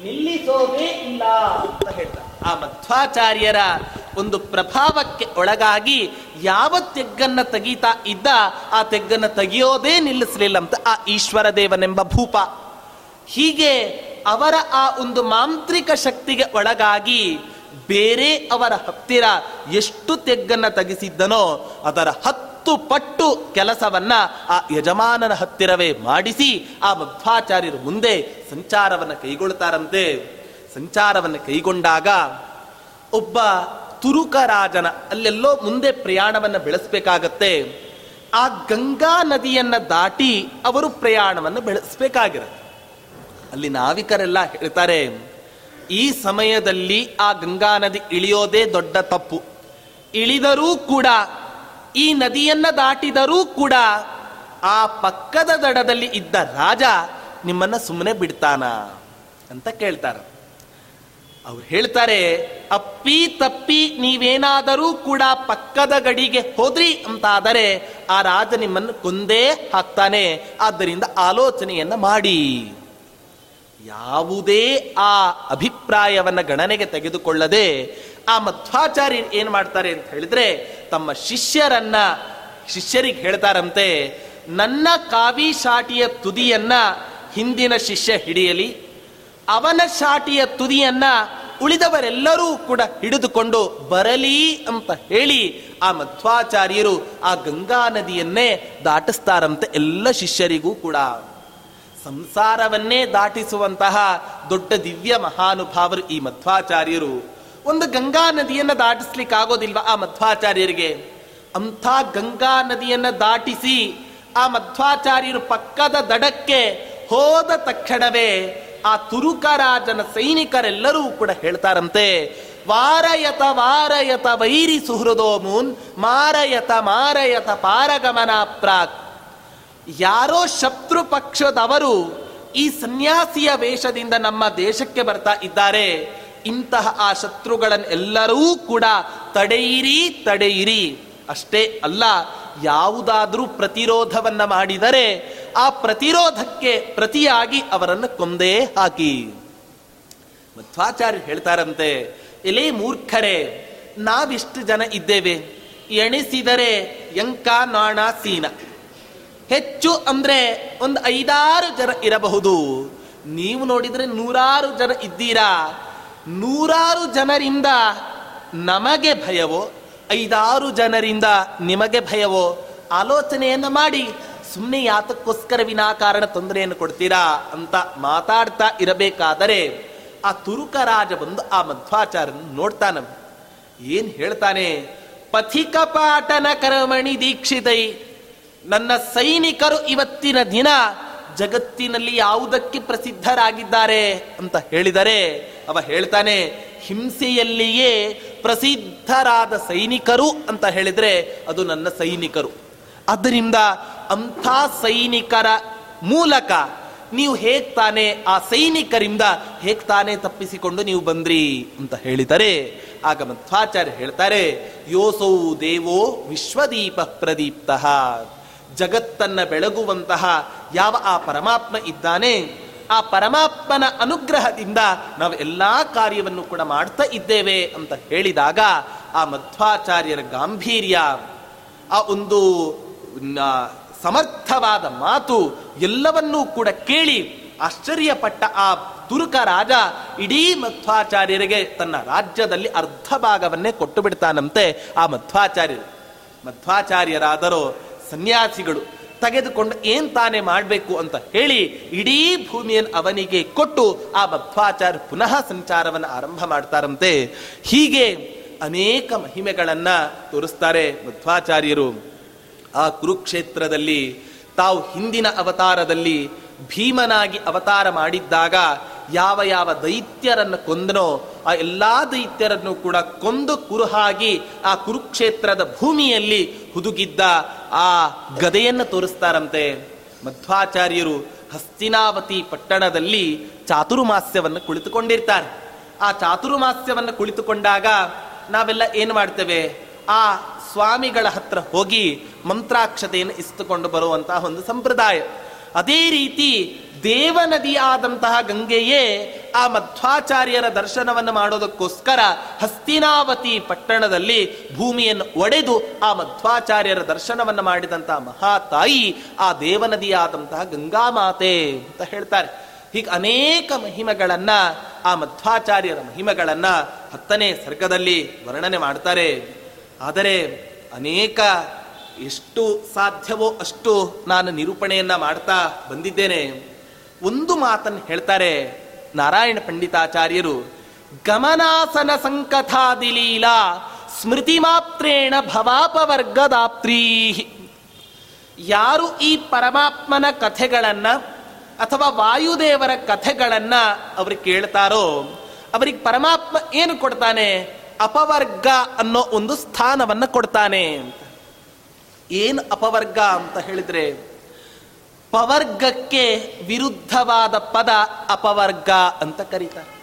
ನಿಲ್ಲಿಸೋದೇ ಇಲ್ಲ ಅಂತ ಹೇಳ್ತಾರೆ ಆ ಮಧ್ವಾಚಾರ್ಯರ ಒಂದು ಪ್ರಭಾವಕ್ಕೆ ಒಳಗಾಗಿ ಯಾವ ತೆಗ್ಗನ್ನ ತೆಗೀತಾ ಇದ್ದ, ಆ ತೆಗ್ಗನ್ನ ತೆಗೆಯೋದೇ ನಿಲ್ಲಿಸಲಿಲ್ಲ ಅಂತ ಆ ಈಶ್ವರ ದೇವನೆಂಬ ಭೂಪ. ಹೀಗೆ ಅವರ ಆ ಒಂದು ಮಾಂತ್ರಿಕ ಶಕ್ತಿಗೆ ಒಳಗಾಗಿ ಬೇರೆ ಅವರ ಹತ್ತಿರ ಎಷ್ಟು ತೆಗ್ಗನ್ನು ತೆಗೆಸಿದ್ದನೋ ಅದರ ಹತ್ತು ಪಟ್ಟು ಕೆಲಸವನ್ನ ಆ ಯಜಮಾನನ ಹತ್ತಿರವೇ ಮಾಡಿಸಿ ಆ ಮಧ್ವಾಚಾರ್ಯರು ಮುಂದೆ ಸಂಚಾರವನ್ನು ಕೈಗೊಳ್ತಾರಂತೆ ಸಂಚಾರವನ್ನು ಕೈಗೊಂಡಾಗ ಒಬ್ಬ ತುರುಕ ರಾಜನ ಅಲ್ಲೆಲ್ಲೋ ಮುಂದೆ ಪ್ರಯಾಣವನ್ನು ಬೆಳೆಸಬೇಕಾಗತ್ತೆ. ಆ ಗಂಗಾ ನದಿಯನ್ನು ದಾಟಿ ಅವರು ಪ್ರಯಾಣವನ್ನು ಬೆಳೆಸಬೇಕಾಗಿರುತ್ತೆ. ಅಲ್ಲಿ ನಾವಿಕರೆಲ್ಲ ಹೇಳ್ತಾರೆ ಈ ಸಮಯದಲ್ಲಿ ಆ ಗಂಗಾ ನದಿ ಇಳಿಯೋದೇ ದೊಡ್ಡ ತಪ್ಪು. ಇಳಿದರೂ ಕೂಡ, ಈ ನದಿಯನ್ನ ದಾಟಿದರೂ ಕೂಡ, ಆ ಪಕ್ಕದ ದಡದಲ್ಲಿ ಇದ್ದ ರಾಜ ನಿಮ್ಮನ್ನ ಸುಮ್ಮನೆ ಬಿಡ್ತಾನ ಅಂತ ಕೇಳ್ತಾರ. ಅವ್ರು ಹೇಳ್ತಾರೆ, ಅಪ್ಪಿ ತಪ್ಪಿ ನೀವೇನಾದರೂ ಕೂಡ ಪಕ್ಕದ ಗಡಿಗೆ ಹೋದ್ರಿ ಅಂತಾದರೆ ಆ ರಾಜ ನಿಮ್ಮನ್ನು ಕೊಂದೇ ಹಾಕ್ತಾನೆ. ಆದ್ದರಿಂದ ಆಲೋಚನೆಯನ್ನ ಮಾಡಿ. ಯಾವುದೇ ಆ ಅಭಿಪ್ರಾಯವನ್ನು ಗಣನೆಗೆ ತೆಗೆದುಕೊಳ್ಳದೆ ಆ ಮಧ್ವಾಚಾರ್ಯ ಏನು ಮಾಡ್ತಾರೆ ಅಂತ ಹೇಳಿದ್ರೆ ತಮ್ಮ ಶಿಷ್ಯರನ್ನ ಶಿಷ್ಯರಿಗೆ ಹೇಳ್ತಾರಂತೆ, ನನ್ನ ಕಾವಿ ಶಾಟಿಯ ತುದಿಯನ್ನ ಹಿಂದಿನ ಶಿಷ್ಯ ಹಿಡಿಯಲಿ, ಅವನ ಶಾಟಿಯ ತುದಿಯನ್ನ ಉಳಿದವರೆಲ್ಲರೂ ಕೂಡ ಹಿಡಿದುಕೊಂಡು ಬರಲಿ ಅಂತ ಹೇಳಿ ಆ ಮಧ್ವಾಚಾರ್ಯರು ಆ ಗಂಗಾ ನದಿಯನ್ನೇ ದಾಟಿಸ್ತಾರಂತೆ ಎಲ್ಲ ಶಿಷ್ಯರಿಗೂ ಕೂಡ. ಸಂಸಾರವನ್ನೇ ದಾಟಿಸುವಂತಹ ದೊಡ್ಡ ದಿವ್ಯ ಮಹಾನುಭಾವರು ಈ ಮಧ್ವಾಚಾರ್ಯರು. ಒಂದು ಗಂಗಾ ನದಿಯನ್ನ ದಾಟಿಸ್ಲಿಕ್ಕೆ ಆಗೋದಿಲ್ವಾ ಆ ಮಧ್ವಾಚಾರ್ಯರಿಗೆ? ಅಂಥ ಗಂಗಾ ನದಿಯನ್ನ ದಾಟಿಸಿ ಆ ಮಧ್ವಾಚಾರ್ಯರು ಪಕ್ಕದ ದಡಕ್ಕೆ ಹೋದ ತಕ್ಷಣವೇ ಆ ತುರುಕರಾಜನ ಸೈನಿಕರೆಲ್ಲರೂ ಕೂಡ ಹೇಳ್ತಾರಂತೆ, ವಾರಯತ ವಾರಯತ ವೈರಿ ಸುಹೃದೋ ಮೂನ್ ಮಾರಯತ ಮಾರಯತ ಪಾರಗಮನ ಪ್ರಾಕ್ ಯಾರೋ ಶತ್ರು ಪಕ್ಷದವರು ಈ ಸನ್ಯಾಸಿಯ ವೇಷದಿಂದ ನಮ್ಮ ದೇಶಕ್ಕೆ ಬರ್ತಾ ಇದ್ದಾರೆ. ಇಂತಹ ಆ ಶತ್ರುಗಳನ್ನೆಲ್ಲರೂ ಕೂಡ ತಡೆಯಿರಿ ತಡೆಯಿರಿ. ಅಷ್ಟೇ ಅಲ್ಲ, ಯಾವುದಾದ್ರೂ ಪ್ರತಿರೋಧವನ್ನ ಮಾಡಿದರೆ ಆ ಪ್ರತಿರೋಧಕ್ಕೆ ಪ್ರತಿಯಾಗಿ ಅವರನ್ನು ಕೊಂದೇ ಹಾಕಿ. ಮಧ್ವಾಚಾರ್ಯ ಹೇಳ್ತಾರಂತೆ, ಎಲೆ ಮೂರ್ಖರೇ, ನಾವಿಷ್ಟು ಜನ ಇದ್ದೇವೆ. ಎಣಿಸಿದರೆ ಯಂಕ ನಾಣ ಸೀನ. ಹೆಚ್ಚು ಅಂದ್ರೆ ಒಂದು ಐದಾರು ಜನ ಇರಬಹುದು. ನೀವು ನೋಡಿದ್ರೆ ನೂರಾರು ಜನ ಇದ್ದೀರಾ. ನೂರಾರು ಜನರಿಂದ ನಮಗೆ ಭಯವೋ? ಐದಾರು ಜನರಿಂದ ನಿಮಗೆ ಭಯವೋ? ಆಲೋಚನೆಯನ್ನು ಮಾಡಿ ಸುಮ್ಮನೆ ಯಾತಕ್ಕೋಸ್ಕರ ವಿನಾಕಾರಣ ತೊಂದರೆಯನ್ನು ಕೊಡ್ತೀರಾ ಅಂತ ಮಾತಾಡ್ತಾ ಇರಬೇಕಾದರೆ ಆ ತುರುಕ ರಾಜ ಬಂದು ಆ ಮಧ್ವಾಚಾರ್ಯನ ನೋಡ್ತಾನ. ಏನ್ ಹೇಳ್ತಾನೆ? ಪಥಿಕ ಪಾಠನ ಕರ್ಮಣಿ ದೀಕ್ಷಿತೈ ನನ್ನ ಸೈನಿಕರು ಇವತ್ತಿನ ದಿನ ಜಗತ್ತಿನಲ್ಲಿ ಯಾವುದಕ್ಕೆ ಪ್ರಸಿದ್ಧರಾಗಿದ್ದಾರೆ ಅಂತ ಹೇಳಿದರೆ ಅವ ಹೇಳ್ತಾನೆ, ಹಿಂಸೆಯಲ್ಲಿಯೇ ಪ್ರಸಿದ್ಧರಾದ ಸೈನಿಕರು ಅಂತ ಹೇಳಿದರೆ ಅದು ನನ್ನ ಸೈನಿಕರು. ಆದ್ದರಿಂದ ಅಂಥ ಸೈನಿಕರ ಮೂಲಕ ನೀವು ಹೇಗ್ತಾನೆ, ಆ ಸೈನಿಕರಿಂದ ಹೇಗ್ತಾನೆ ತಪ್ಪಿಸಿಕೊಂಡು ನೀವು ಬಂದ್ರಿ ಅಂತ ಹೇಳಿದರೆ, ಆಗ ಮಧ್ವಾಚಾರ್ಯ ಹೇಳ್ತಾರೆ, ಯೋಸೌ ದೇವೋ ವಿಶ್ವದೀಪ ಪ್ರದೀಪ್ತ. ಜಗತ್ತನ್ನ ಬೆಳಗುವಂತಹ ಯಾವ ಆ ಪರಮಾತ್ಮ ಇದ್ದಾನೆ, ಆ ಪರಮಾತ್ಮನ ಅನುಗ್ರಹದಿಂದ ನಾವು ಎಲ್ಲ ಕಾರ್ಯವನ್ನು ಕೂಡ ಮಾಡ್ತಾ ಇದ್ದೇವೆ ಅಂತ ಹೇಳಿದಾಗ ಆ ಮಧ್ವಾಚಾರ್ಯರ ಗಾಂಭೀರ್ಯ, ಆ ಒಂದು ಸಮರ್ಥವಾದ ಮಾತು ಎಲ್ಲವನ್ನೂ ಕೂಡ ಕೇಳಿ ಆಶ್ಚರ್ಯಪಟ್ಟ ಆ ತುರುಕ ರಾಜ ಇಡೀ ಮಧ್ವಾಚಾರ್ಯರಿಗೆ ತನ್ನ ರಾಜ್ಯದಲ್ಲಿ ಅರ್ಧ ಭಾಗವನ್ನೇ ಕೊಟ್ಟು ಬಿಡ್ತಾನಂತೆ ಆ ಮಧ್ವಾಚಾರ್ಯರು. ಮಧ್ವಾಚಾರ್ಯರಾದರೂ ಸನ್ಯಾಸಿಗಳು ತೆಗೆದುಕೊಂಡು ಏನ್ ತಾನೇ ಮಾಡಬೇಕು ಅಂತ ಹೇಳಿ ಇಡೀ ಭೂಮಿಯನ್ನು ಅವನಿಗೆ ಕೊಟ್ಟು ಆ ಮಧ್ವಾಚಾರ್ಯ ಪುನಃ ಸಂಚಾರವನ್ನು ಆರಂಭ ಮಾಡ್ತಾರಂತೆ. ಹೀಗೆ ಅನೇಕ ಮಹಿಮೆಗಳನ್ನ ತೋರಿಸ್ತಾರೆ ಮಧ್ವಾಚಾರ್ಯರು ಆ ಕುರುಕ್ಷೇತ್ರದಲ್ಲಿ ತಾವು ಹಿಂದಿನ ಅವತಾರದಲ್ಲಿ ಭೀಮನಾಗಿ ಅವತಾರ ಮಾಡಿದ್ದಾಗ ಯಾವ ಯಾವ ದೈತ್ಯರನ್ನು ಕೊಂದನೋ ಆ ಎಲ್ಲ ದೈತ್ಯರನ್ನು ಕೂಡ ಕೊಂದು ಕುರುಹಾಗಿ ಆ ಕುರುಕ್ಷೇತ್ರದ ಭೂಮಿಯಲ್ಲಿ ಹುದುಗಿದ್ದ ಆ ಗದೆಯನ್ನು ತೋರಿಸ್ತಾರಂತೆ. ಮಧ್ವಾಚಾರ್ಯರು ಹಸ್ತಿನಾವತಿ ಪಟ್ಟಣದಲ್ಲಿ ಚಾತುರ್ಮಾಸ್ಯವನ್ನು ಕುಳಿತುಕೊಂಡಿರ್ತಾರೆ. ಆ ಚಾತುರ್ಮಾಸ್ಯವನ್ನು ಕುಳಿತುಕೊಂಡಾಗ ನಾವೆಲ್ಲ ಏನು ಮಾಡ್ತೇವೆ? ಆ ಸ್ವಾಮಿಗಳ ಹತ್ರ ಹೋಗಿ ಮಂತ್ರಾಕ್ಷತೆಯನ್ನು ಇಸ್ತುಕೊಂಡು ಬರುವಂತಹ ಒಂದು ಸಂಪ್ರದಾಯ. ಅದೇ ರೀತಿ ದೇವನದಿಯಾದಂತಹ ಗಂಗೆಯೇ ಆ ಮಧ್ವಾಚಾರ್ಯರ ದರ್ಶನವನ್ನು ಮಾಡೋದಕ್ಕೋಸ್ಕರ ಹಸ್ತಿನಾವತಿ ಪಟ್ಟಣದಲ್ಲಿ ಭೂಮಿಯನ್ನು ಒಡೆದು ಆ ಮಧ್ವಾಚಾರ್ಯರ ದರ್ಶನವನ್ನು ಮಾಡಿದಂತಹ ಮಹಾತಾಯಿ ಆ ದೇವನದಿಯಾದಂತಹ ಗಂಗಾಮಾತೆ ಅಂತ ಹೇಳ್ತಾರೆ. ಹೀಗೆ ಅನೇಕ ಮಹಿಮೆಗಳನ್ನ ಆ ಮಧ್ವಾಚಾರ್ಯರ ಮಹಿಮೆಗಳನ್ನ ಹತ್ತನೇ ಸರ್ಗದಲ್ಲಿ ವರ್ಣನೆ ಮಾಡ್ತಾರೆ. ಆದರೆ ಅನೇಕ ಎಷ್ಟು ಸಾಧ್ಯವೋ ಅಷ್ಟು ನಾನು ನಿರೂಪಣೆಯನ್ನ ಮಾಡ್ತಾ ಬಂದಿದ್ದೇನೆ. ಒಂದು ಮಾತನ್ನು ಹೇಳ್ತಾರೆ ನಾರಾಯಣ ಪಂಡಿತಾಚಾರ್ಯರು, ಗಮನಾಸನ ಸಂಕಥಾದಿಲೀಲಾ ಸ್ಮೃತಿ ಮಾತ್ರೇಣ ಭವಾಪವರ್ಗದಾಪ್ತ್ರೀ ಯಾರು ಈ ಪರಮಾತ್ಮನ ಕಥೆಗಳನ್ನ ಅಥವಾ ವಾಯುದೇವರ ಕಥೆಗಳನ್ನ ಅವ್ರಿಗೆ ಕೇಳ್ತಾರೋ, ಅವರಿಗೆ ಪರಮಾತ್ಮ ಏನು ಕೊಡ್ತಾನೆ? ಅಪವರ್ಗ ಅನ್ನೋ ಒಂದು ಸ್ಥಾನವನ್ನ ಕೊಡ್ತಾನೆ. ಏನು ಅಪವರ್ಗ ಅಂತ ಹೇಳಿದ್ರೆ ಪವರ್ಗಕ್ಕೆ ವಿರುದ್ಧವಾದ ಪದ ಅಪವರ್ಗ ಅಂತ ಕರೀತಾರೆ.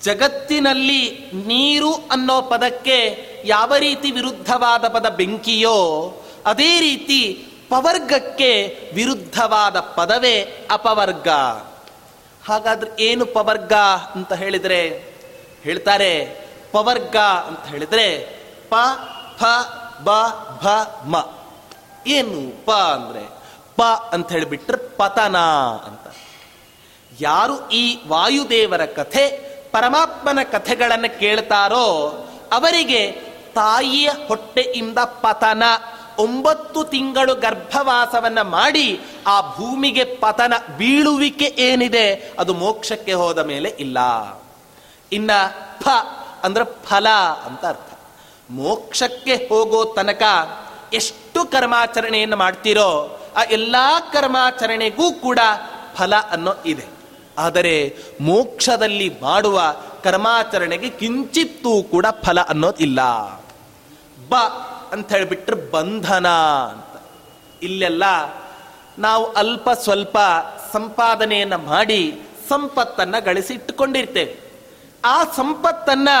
ಜಗತ್ತಿನಲ್ಲಿ ನೀರು ಅನ್ನೋ ಪದಕ್ಕೆ ಯಾವ ರೀತಿ ವಿರುದ್ಧವಾದ ಪದ ಬೆಂಕಿಯೋ, ಅದೇ ರೀತಿ ಪವರ್ಗಕ್ಕೆ ವಿರುದ್ಧವಾದ ಪದವೇ ಅಪವರ್ಗ. ಹಾಗಾದ್ರೆ ಏನು ಪವರ್ಗ ಅಂತ ಹೇಳಿದರೆ, ಹೇಳ್ತಾರೆ ಪವರ್ಗ ಅಂತ ಹೇಳಿದ್ರೆ ಪ, ಫ, ಬ, ಭ, ಮ. ಏನು ಪ ಅಂದ್ರೆ? ಪ ಅಂತ ಹೇಳಿಬಿಟ್ರೆ ಪತನ ಅಂತ. ಯಾರು ಈ ವಾಯುದೇವರ ಕಥೆ, ಪರಮಾತ್ಮನ ಕಥೆಗಳನ್ನು ಕೇಳ್ತಾರೋ ಅವರಿಗೆ ತಾಯಿಯ ಹೊಟ್ಟೆಯಿಂದ ಪತನ, ಒಂಬತ್ತು ತಿಂಗಳು ಗರ್ಭವಾಸವನ್ನ ಮಾಡಿ ಆ ಭೂಮಿಗೆ ಪತನ ಬೀಳುವಿಕೆ ಏನಿದೆ, ಅದು ಮೋಕ್ಷಕ್ಕೆ ಹೋದ ಮೇಲೆ ಇಲ್ಲ. ಇನ್ನ ಫ ಅಂದ್ರೆ ಫಲ ಅಂತ ಅರ್ಥ. ಮೋಕ್ಷಕ್ಕೆ ಹೋಗೋ ತನಕ ಎಷ್ಟು ಕರ್ಮಾಚರಣೆಯನ್ನು ಮಾಡ್ತೀರೋ ಆ ಎಲ್ಲ ಕರ್ಮಾಚರಣೆಗೂ ಕೂಡ ಫಲ ಅನ್ನೋ ಇದೆ. ಆದರೆ ಮೋಕ್ಷದಲ್ಲಿ ಮಾಡುವ ಕರ್ಮಾಚರಣೆಗೆ ಕಿಂಚಿತ್ತೂ ಕೂಡ ಫಲ ಅನ್ನೋದಿಲ್ಲ ಬ ಅಂತ ಹೇಳಿಬಿಟ್ರೆ ಬಂಧನ ಅಂತ. ಇಲ್ಲೆಲ್ಲ ನಾವು ಅಲ್ಪ ಸ್ವಲ್ಪ ಸಂಪಾದನೆಯನ್ನು ಮಾಡಿ ಸಂಪತ್ತನ್ನು ಗಳಿಸಿ ಇಟ್ಟುಕೊಂಡಿರ್ತೇವೆ ಆ ಸಂಪತ್ತನ್ನು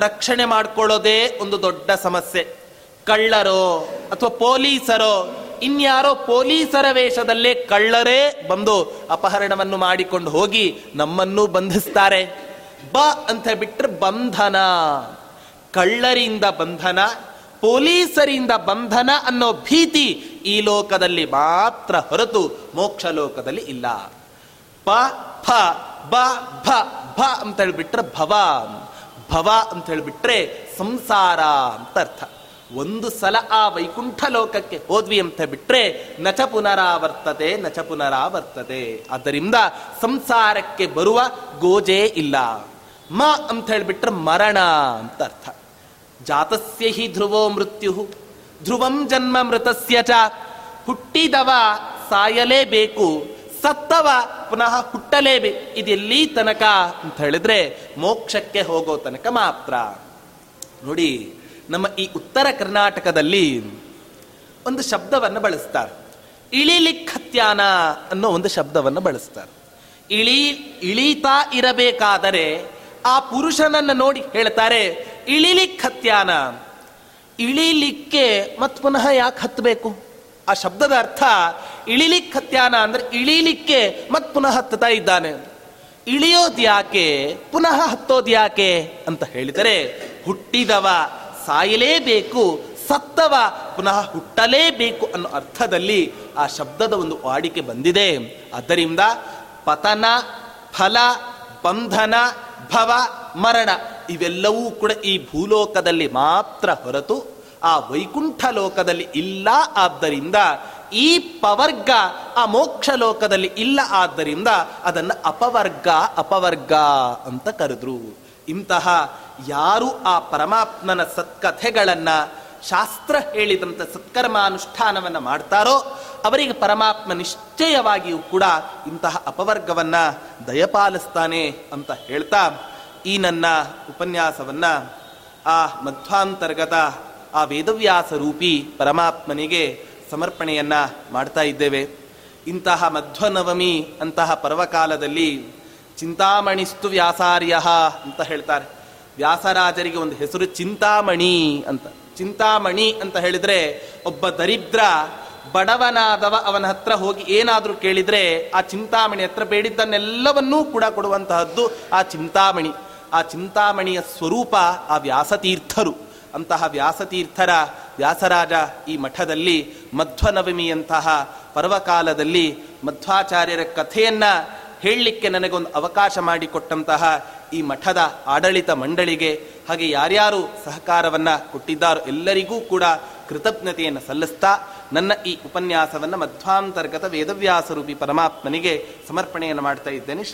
ರಕ್ಷಣೆ ಮಾಡಿಕೊಳ್ಳೋದೇ ಒಂದು ದೊಡ್ಡ ಸಮಸ್ಯೆ. ಕಳ್ಳರೋ ಅಥವಾ ಪೊಲೀಸರೋ ಇನ್ಯಾರೋ ಪೊಲೀಸರ ವೇಷದಲ್ಲೇ ಕಳ್ಳರೇ ಬಂದು ಅಪಹರಣವನ್ನು ಮಾಡಿಕೊಂಡು ಹೋಗಿ ನಮ್ಮನ್ನು ಬಂಧಿಸ್ತಾರೆ. ಬ ಅಂತ ಬಿಟ್ಟರೆ ಬಂಧನ. ಕಳ್ಳರಿಂದ ಬಂಧನ, ಪೊಲೀಸರಿಂದ ಬಂಧನ ಅನ್ನೋ ಭೀತಿ ಈ ಲೋಕದಲ್ಲಿ ಮಾತ್ರ ಹೊರತು ಮೋಕ್ಷ ಲೋಕದಲ್ಲಿ ಇಲ್ಲ. ಪ, ಫ, ಬ, ಭ ಭ ಅಂತ ಹೇಳಿಬಿಟ್ರೆ ಭವ. ಭವ ಅಂತ ಹೇಳಿಬಿಟ್ರೆ ಸಂಸಾರ ಅಂತ ಅರ್ಥ. ಒಂದು ಸಲ ಆ ವೈಕುಂಠ ಲೋಕಕ್ಕೆ ಹೋದ್ವಿ ಅಂತ ಬಿಟ್ರೆ ನಚ ಪುನರಾವರ್ತದೆ, ನಚ ಪುನರಾವರ್ತತೆ ಆದ್ದರಿಂದ ಸಂಸಾರಕ್ಕೆ ಬರುವ ಗೋಜೆ ಇಲ್ಲ. ಮ ಅಂತ ಹೇಳಿಬಿಟ್ರೆ ಮರಣ ಅಂತ ಅರ್ಥ. ಜಾತಸ್ಯ ಹಿ ಧ್ರುವೋ ಮೃತ್ಯು ಧ್ರುವಂ ಜನ್ಮ ಮೃತಸ್ಯ ಚ. ಹುಟ್ಟಿದವ ಸಾಯಲೇಬೇಕು, ಸತ್ತವ ಪುನಃ ಹುಟ್ಟಲೇಬೇಕು ಇದೆಲ್ಲಿ ತನಕ ಅಂತ ಹೇಳಿದ್ರೆ ಮೋಕ್ಷಕ್ಕೆ ಹೋಗೋ ತನಕ ಮಾತ್ರ. ನೋಡಿ ನಮ್ಮ ಈ ಉತ್ತರ ಕರ್ನಾಟಕದಲ್ಲಿ ಒಂದು ಶಬ್ದವನ್ನು ಬಳಸ್ತಾರೆ. ಇಳಿಲಿಖತ್ಯಾನ ಅನ್ನೋ ಒಂದು ಶಬ್ದವನ್ನು ಬಳಸ್ತಾರೆ. ಇಳಿ, ಇಳೀತಾ ಇರಬೇಕಾದರೆ ಆ ಪುರುಷನನ್ನು ನೋಡಿ ಹೇಳ್ತಾರೆ ಇಳಿಲಿಖತ್ಯಾನ ಇಳಿಲಿಕ್ಕೆ ಮತ್ತು ಪುನಃ ಯಾಕೆ ಹತ್ತಬೇಕು? ಆ ಶಬ್ದದ ಅರ್ಥ ಇಳಿಲಿಕ್ಕೆ ಹತ್ಯಾನ ಅಂದ್ರೆ ಇಳಿಲಿಕ್ಕೆ ಮತ್ತು ಪುನಃ ಹತ್ತುತ್ತಾ ಇದ್ದಾನೆ. ಇಳಿಯೋದ್ಯಾಕೆ? ಪುನಃ ಹತ್ತೋದು ಯಾಕೆ ಅಂತ ಹೇಳಿದರೆ, ಹುಟ್ಟಿದವ ಸಾಯಲೇಬೇಕು, ಸತ್ತವ ಪುನಃ ಹುಟ್ಟಲೇಬೇಕು ಅನ್ನೋ ಅರ್ಥದಲ್ಲಿ ಆ ಶಬ್ದದ ಒಂದು ವಾಡಿಕೆ ಬಂದಿದೆ. ಆದ್ದರಿಂದ ಪತನ, ಫಲ, ಬಂಧನ, ಭವ, ಮರಣ ಇವೆಲ್ಲವೂ ಕೂಡ ಈ ಭೂಲೋಕದಲ್ಲಿ ಮಾತ್ರ ಹೊರತು ಆ ವೈಕುಂಠ ಲೋಕದಲ್ಲಿ ಇಲ್ಲ. ಆದ್ದರಿಂದ ಈ ಪವರ್ಗ, ಆ ಮೋಕ್ಷ ಲೋಕದಲ್ಲಿ ಇಲ್ಲ. ಆದ್ದರಿಂದ ಅದನ್ನು ಅಪವರ್ಗ ಅಪವರ್ಗ ಅಂತ ಕರೆದ್ರು. ಇಂತಹ ಯಾರು ಆ ಪರಮಾತ್ಮನ ಸತ್ಕಥೆಗಳನ್ನು ಶಾಸ್ತ್ರ ಹೇಳಿದಂಥ ಸತ್ಕರ್ಮಾನುಷ್ಠಾನವನ್ನು ಮಾಡ್ತಾರೋ ಅವರಿಗೆ ಪರಮಾತ್ಮ ನಿಶ್ಚಯವಾಗಿಯೂ ಕೂಡ ಇಂತಹ ಅಪವರ್ಗವನ್ನು ದಯಪಾಲಿಸ್ತಾನೆ ಅಂತ ಹೇಳ್ತಾ ಈ ನನ್ನ ಉಪನ್ಯಾಸವನ್ನು ಆ ಮಧ್ವಾಂತರ್ಗತ ಆ ವೇದವ್ಯಾಸ ರೂಪಿ ಪರಮಾತ್ಮನಿಗೆ ಸಮರ್ಪಣೆಯನ್ನು ಮಾಡ್ತಾ ಇದ್ದೇವೆ. ಇಂತಹ ಮಧ್ವನವಮಿ ಅಂತಹ ಪರ್ವಕಾಲದಲ್ಲಿ ಚಿಂತಾಮಣಿಸ್ತು ವ್ಯಾಸಾರ್ಯ ಅಂತ ಹೇಳ್ತಾರೆ. ವ್ಯಾಸರಾಜರಿಗೆ ಒಂದು ಹೆಸರು ಚಿಂತಾಮಣಿ ಅಂತ. ಚಿಂತಾಮಣಿ ಅಂತ ಹೇಳಿದ್ರೆ ಒಬ್ಬ ದರಿದ್ರ ಬಡವನಾದವ ಅವನ ಹತ್ರ ಹೋಗಿ ಏನಾದರೂ ಕೇಳಿದ್ರೆ ಆ ಚಿಂತಾಮಣಿ ಹತ್ರ ಬೇಡಿದ್ದನ್ನೆಲ್ಲವನ್ನೂ ಕೂಡ ಕೊಡುವಂತಹದ್ದು ಆ ಚಿಂತಾಮಣಿ. ಆ ಚಿಂತಾಮಣಿಯ ಸ್ವರೂಪ ಆ ವ್ಯಾಸತೀರ್ಥರು. ಅಂತಹ ವ್ಯಾಸತೀರ್ಥರ ವ್ಯಾಸರಾಜ ಈ ಮಠದಲ್ಲಿ ಮಧ್ವನವಮಿಯಂತಹ ಪರ್ವಕಾಲದಲ್ಲಿ ಮಧ್ವಾಚಾರ್ಯರ ಕಥೆಯನ್ನ ಹೇಳಲಿಕ್ಕೆ ನನಗೊಂದು ಅವಕಾಶ ಮಾಡಿಕೊಟ್ಟಂತಹ ಈ ಮಠದ ಆಡಳಿತ ಮಂಡಳಿಗೆ ಹಾಗೆ ಯಾರ್ಯಾರು ಸಹಕಾರವನ್ನು ಕೊಟ್ಟಿದ್ದಾರೋ ಎಲ್ಲರಿಗೂ ಕೂಡ ಕೃತಜ್ಞತೆಯನ್ನು ಸಲ್ಲಿಸ್ತಾ ನನ್ನ ಈ ಉಪನ್ಯಾಸವನ್ನು ಮಧ್ವಾಂತರ್ಗತ ವೇದವ್ಯಾಸರೂಪಿ ಪರಮಾತ್ಮನಿಗೆ ಸಮರ್ಪಣೆಯನ್ನು ಮಾಡ್ತಾ ಇದ್ದೇನೆ.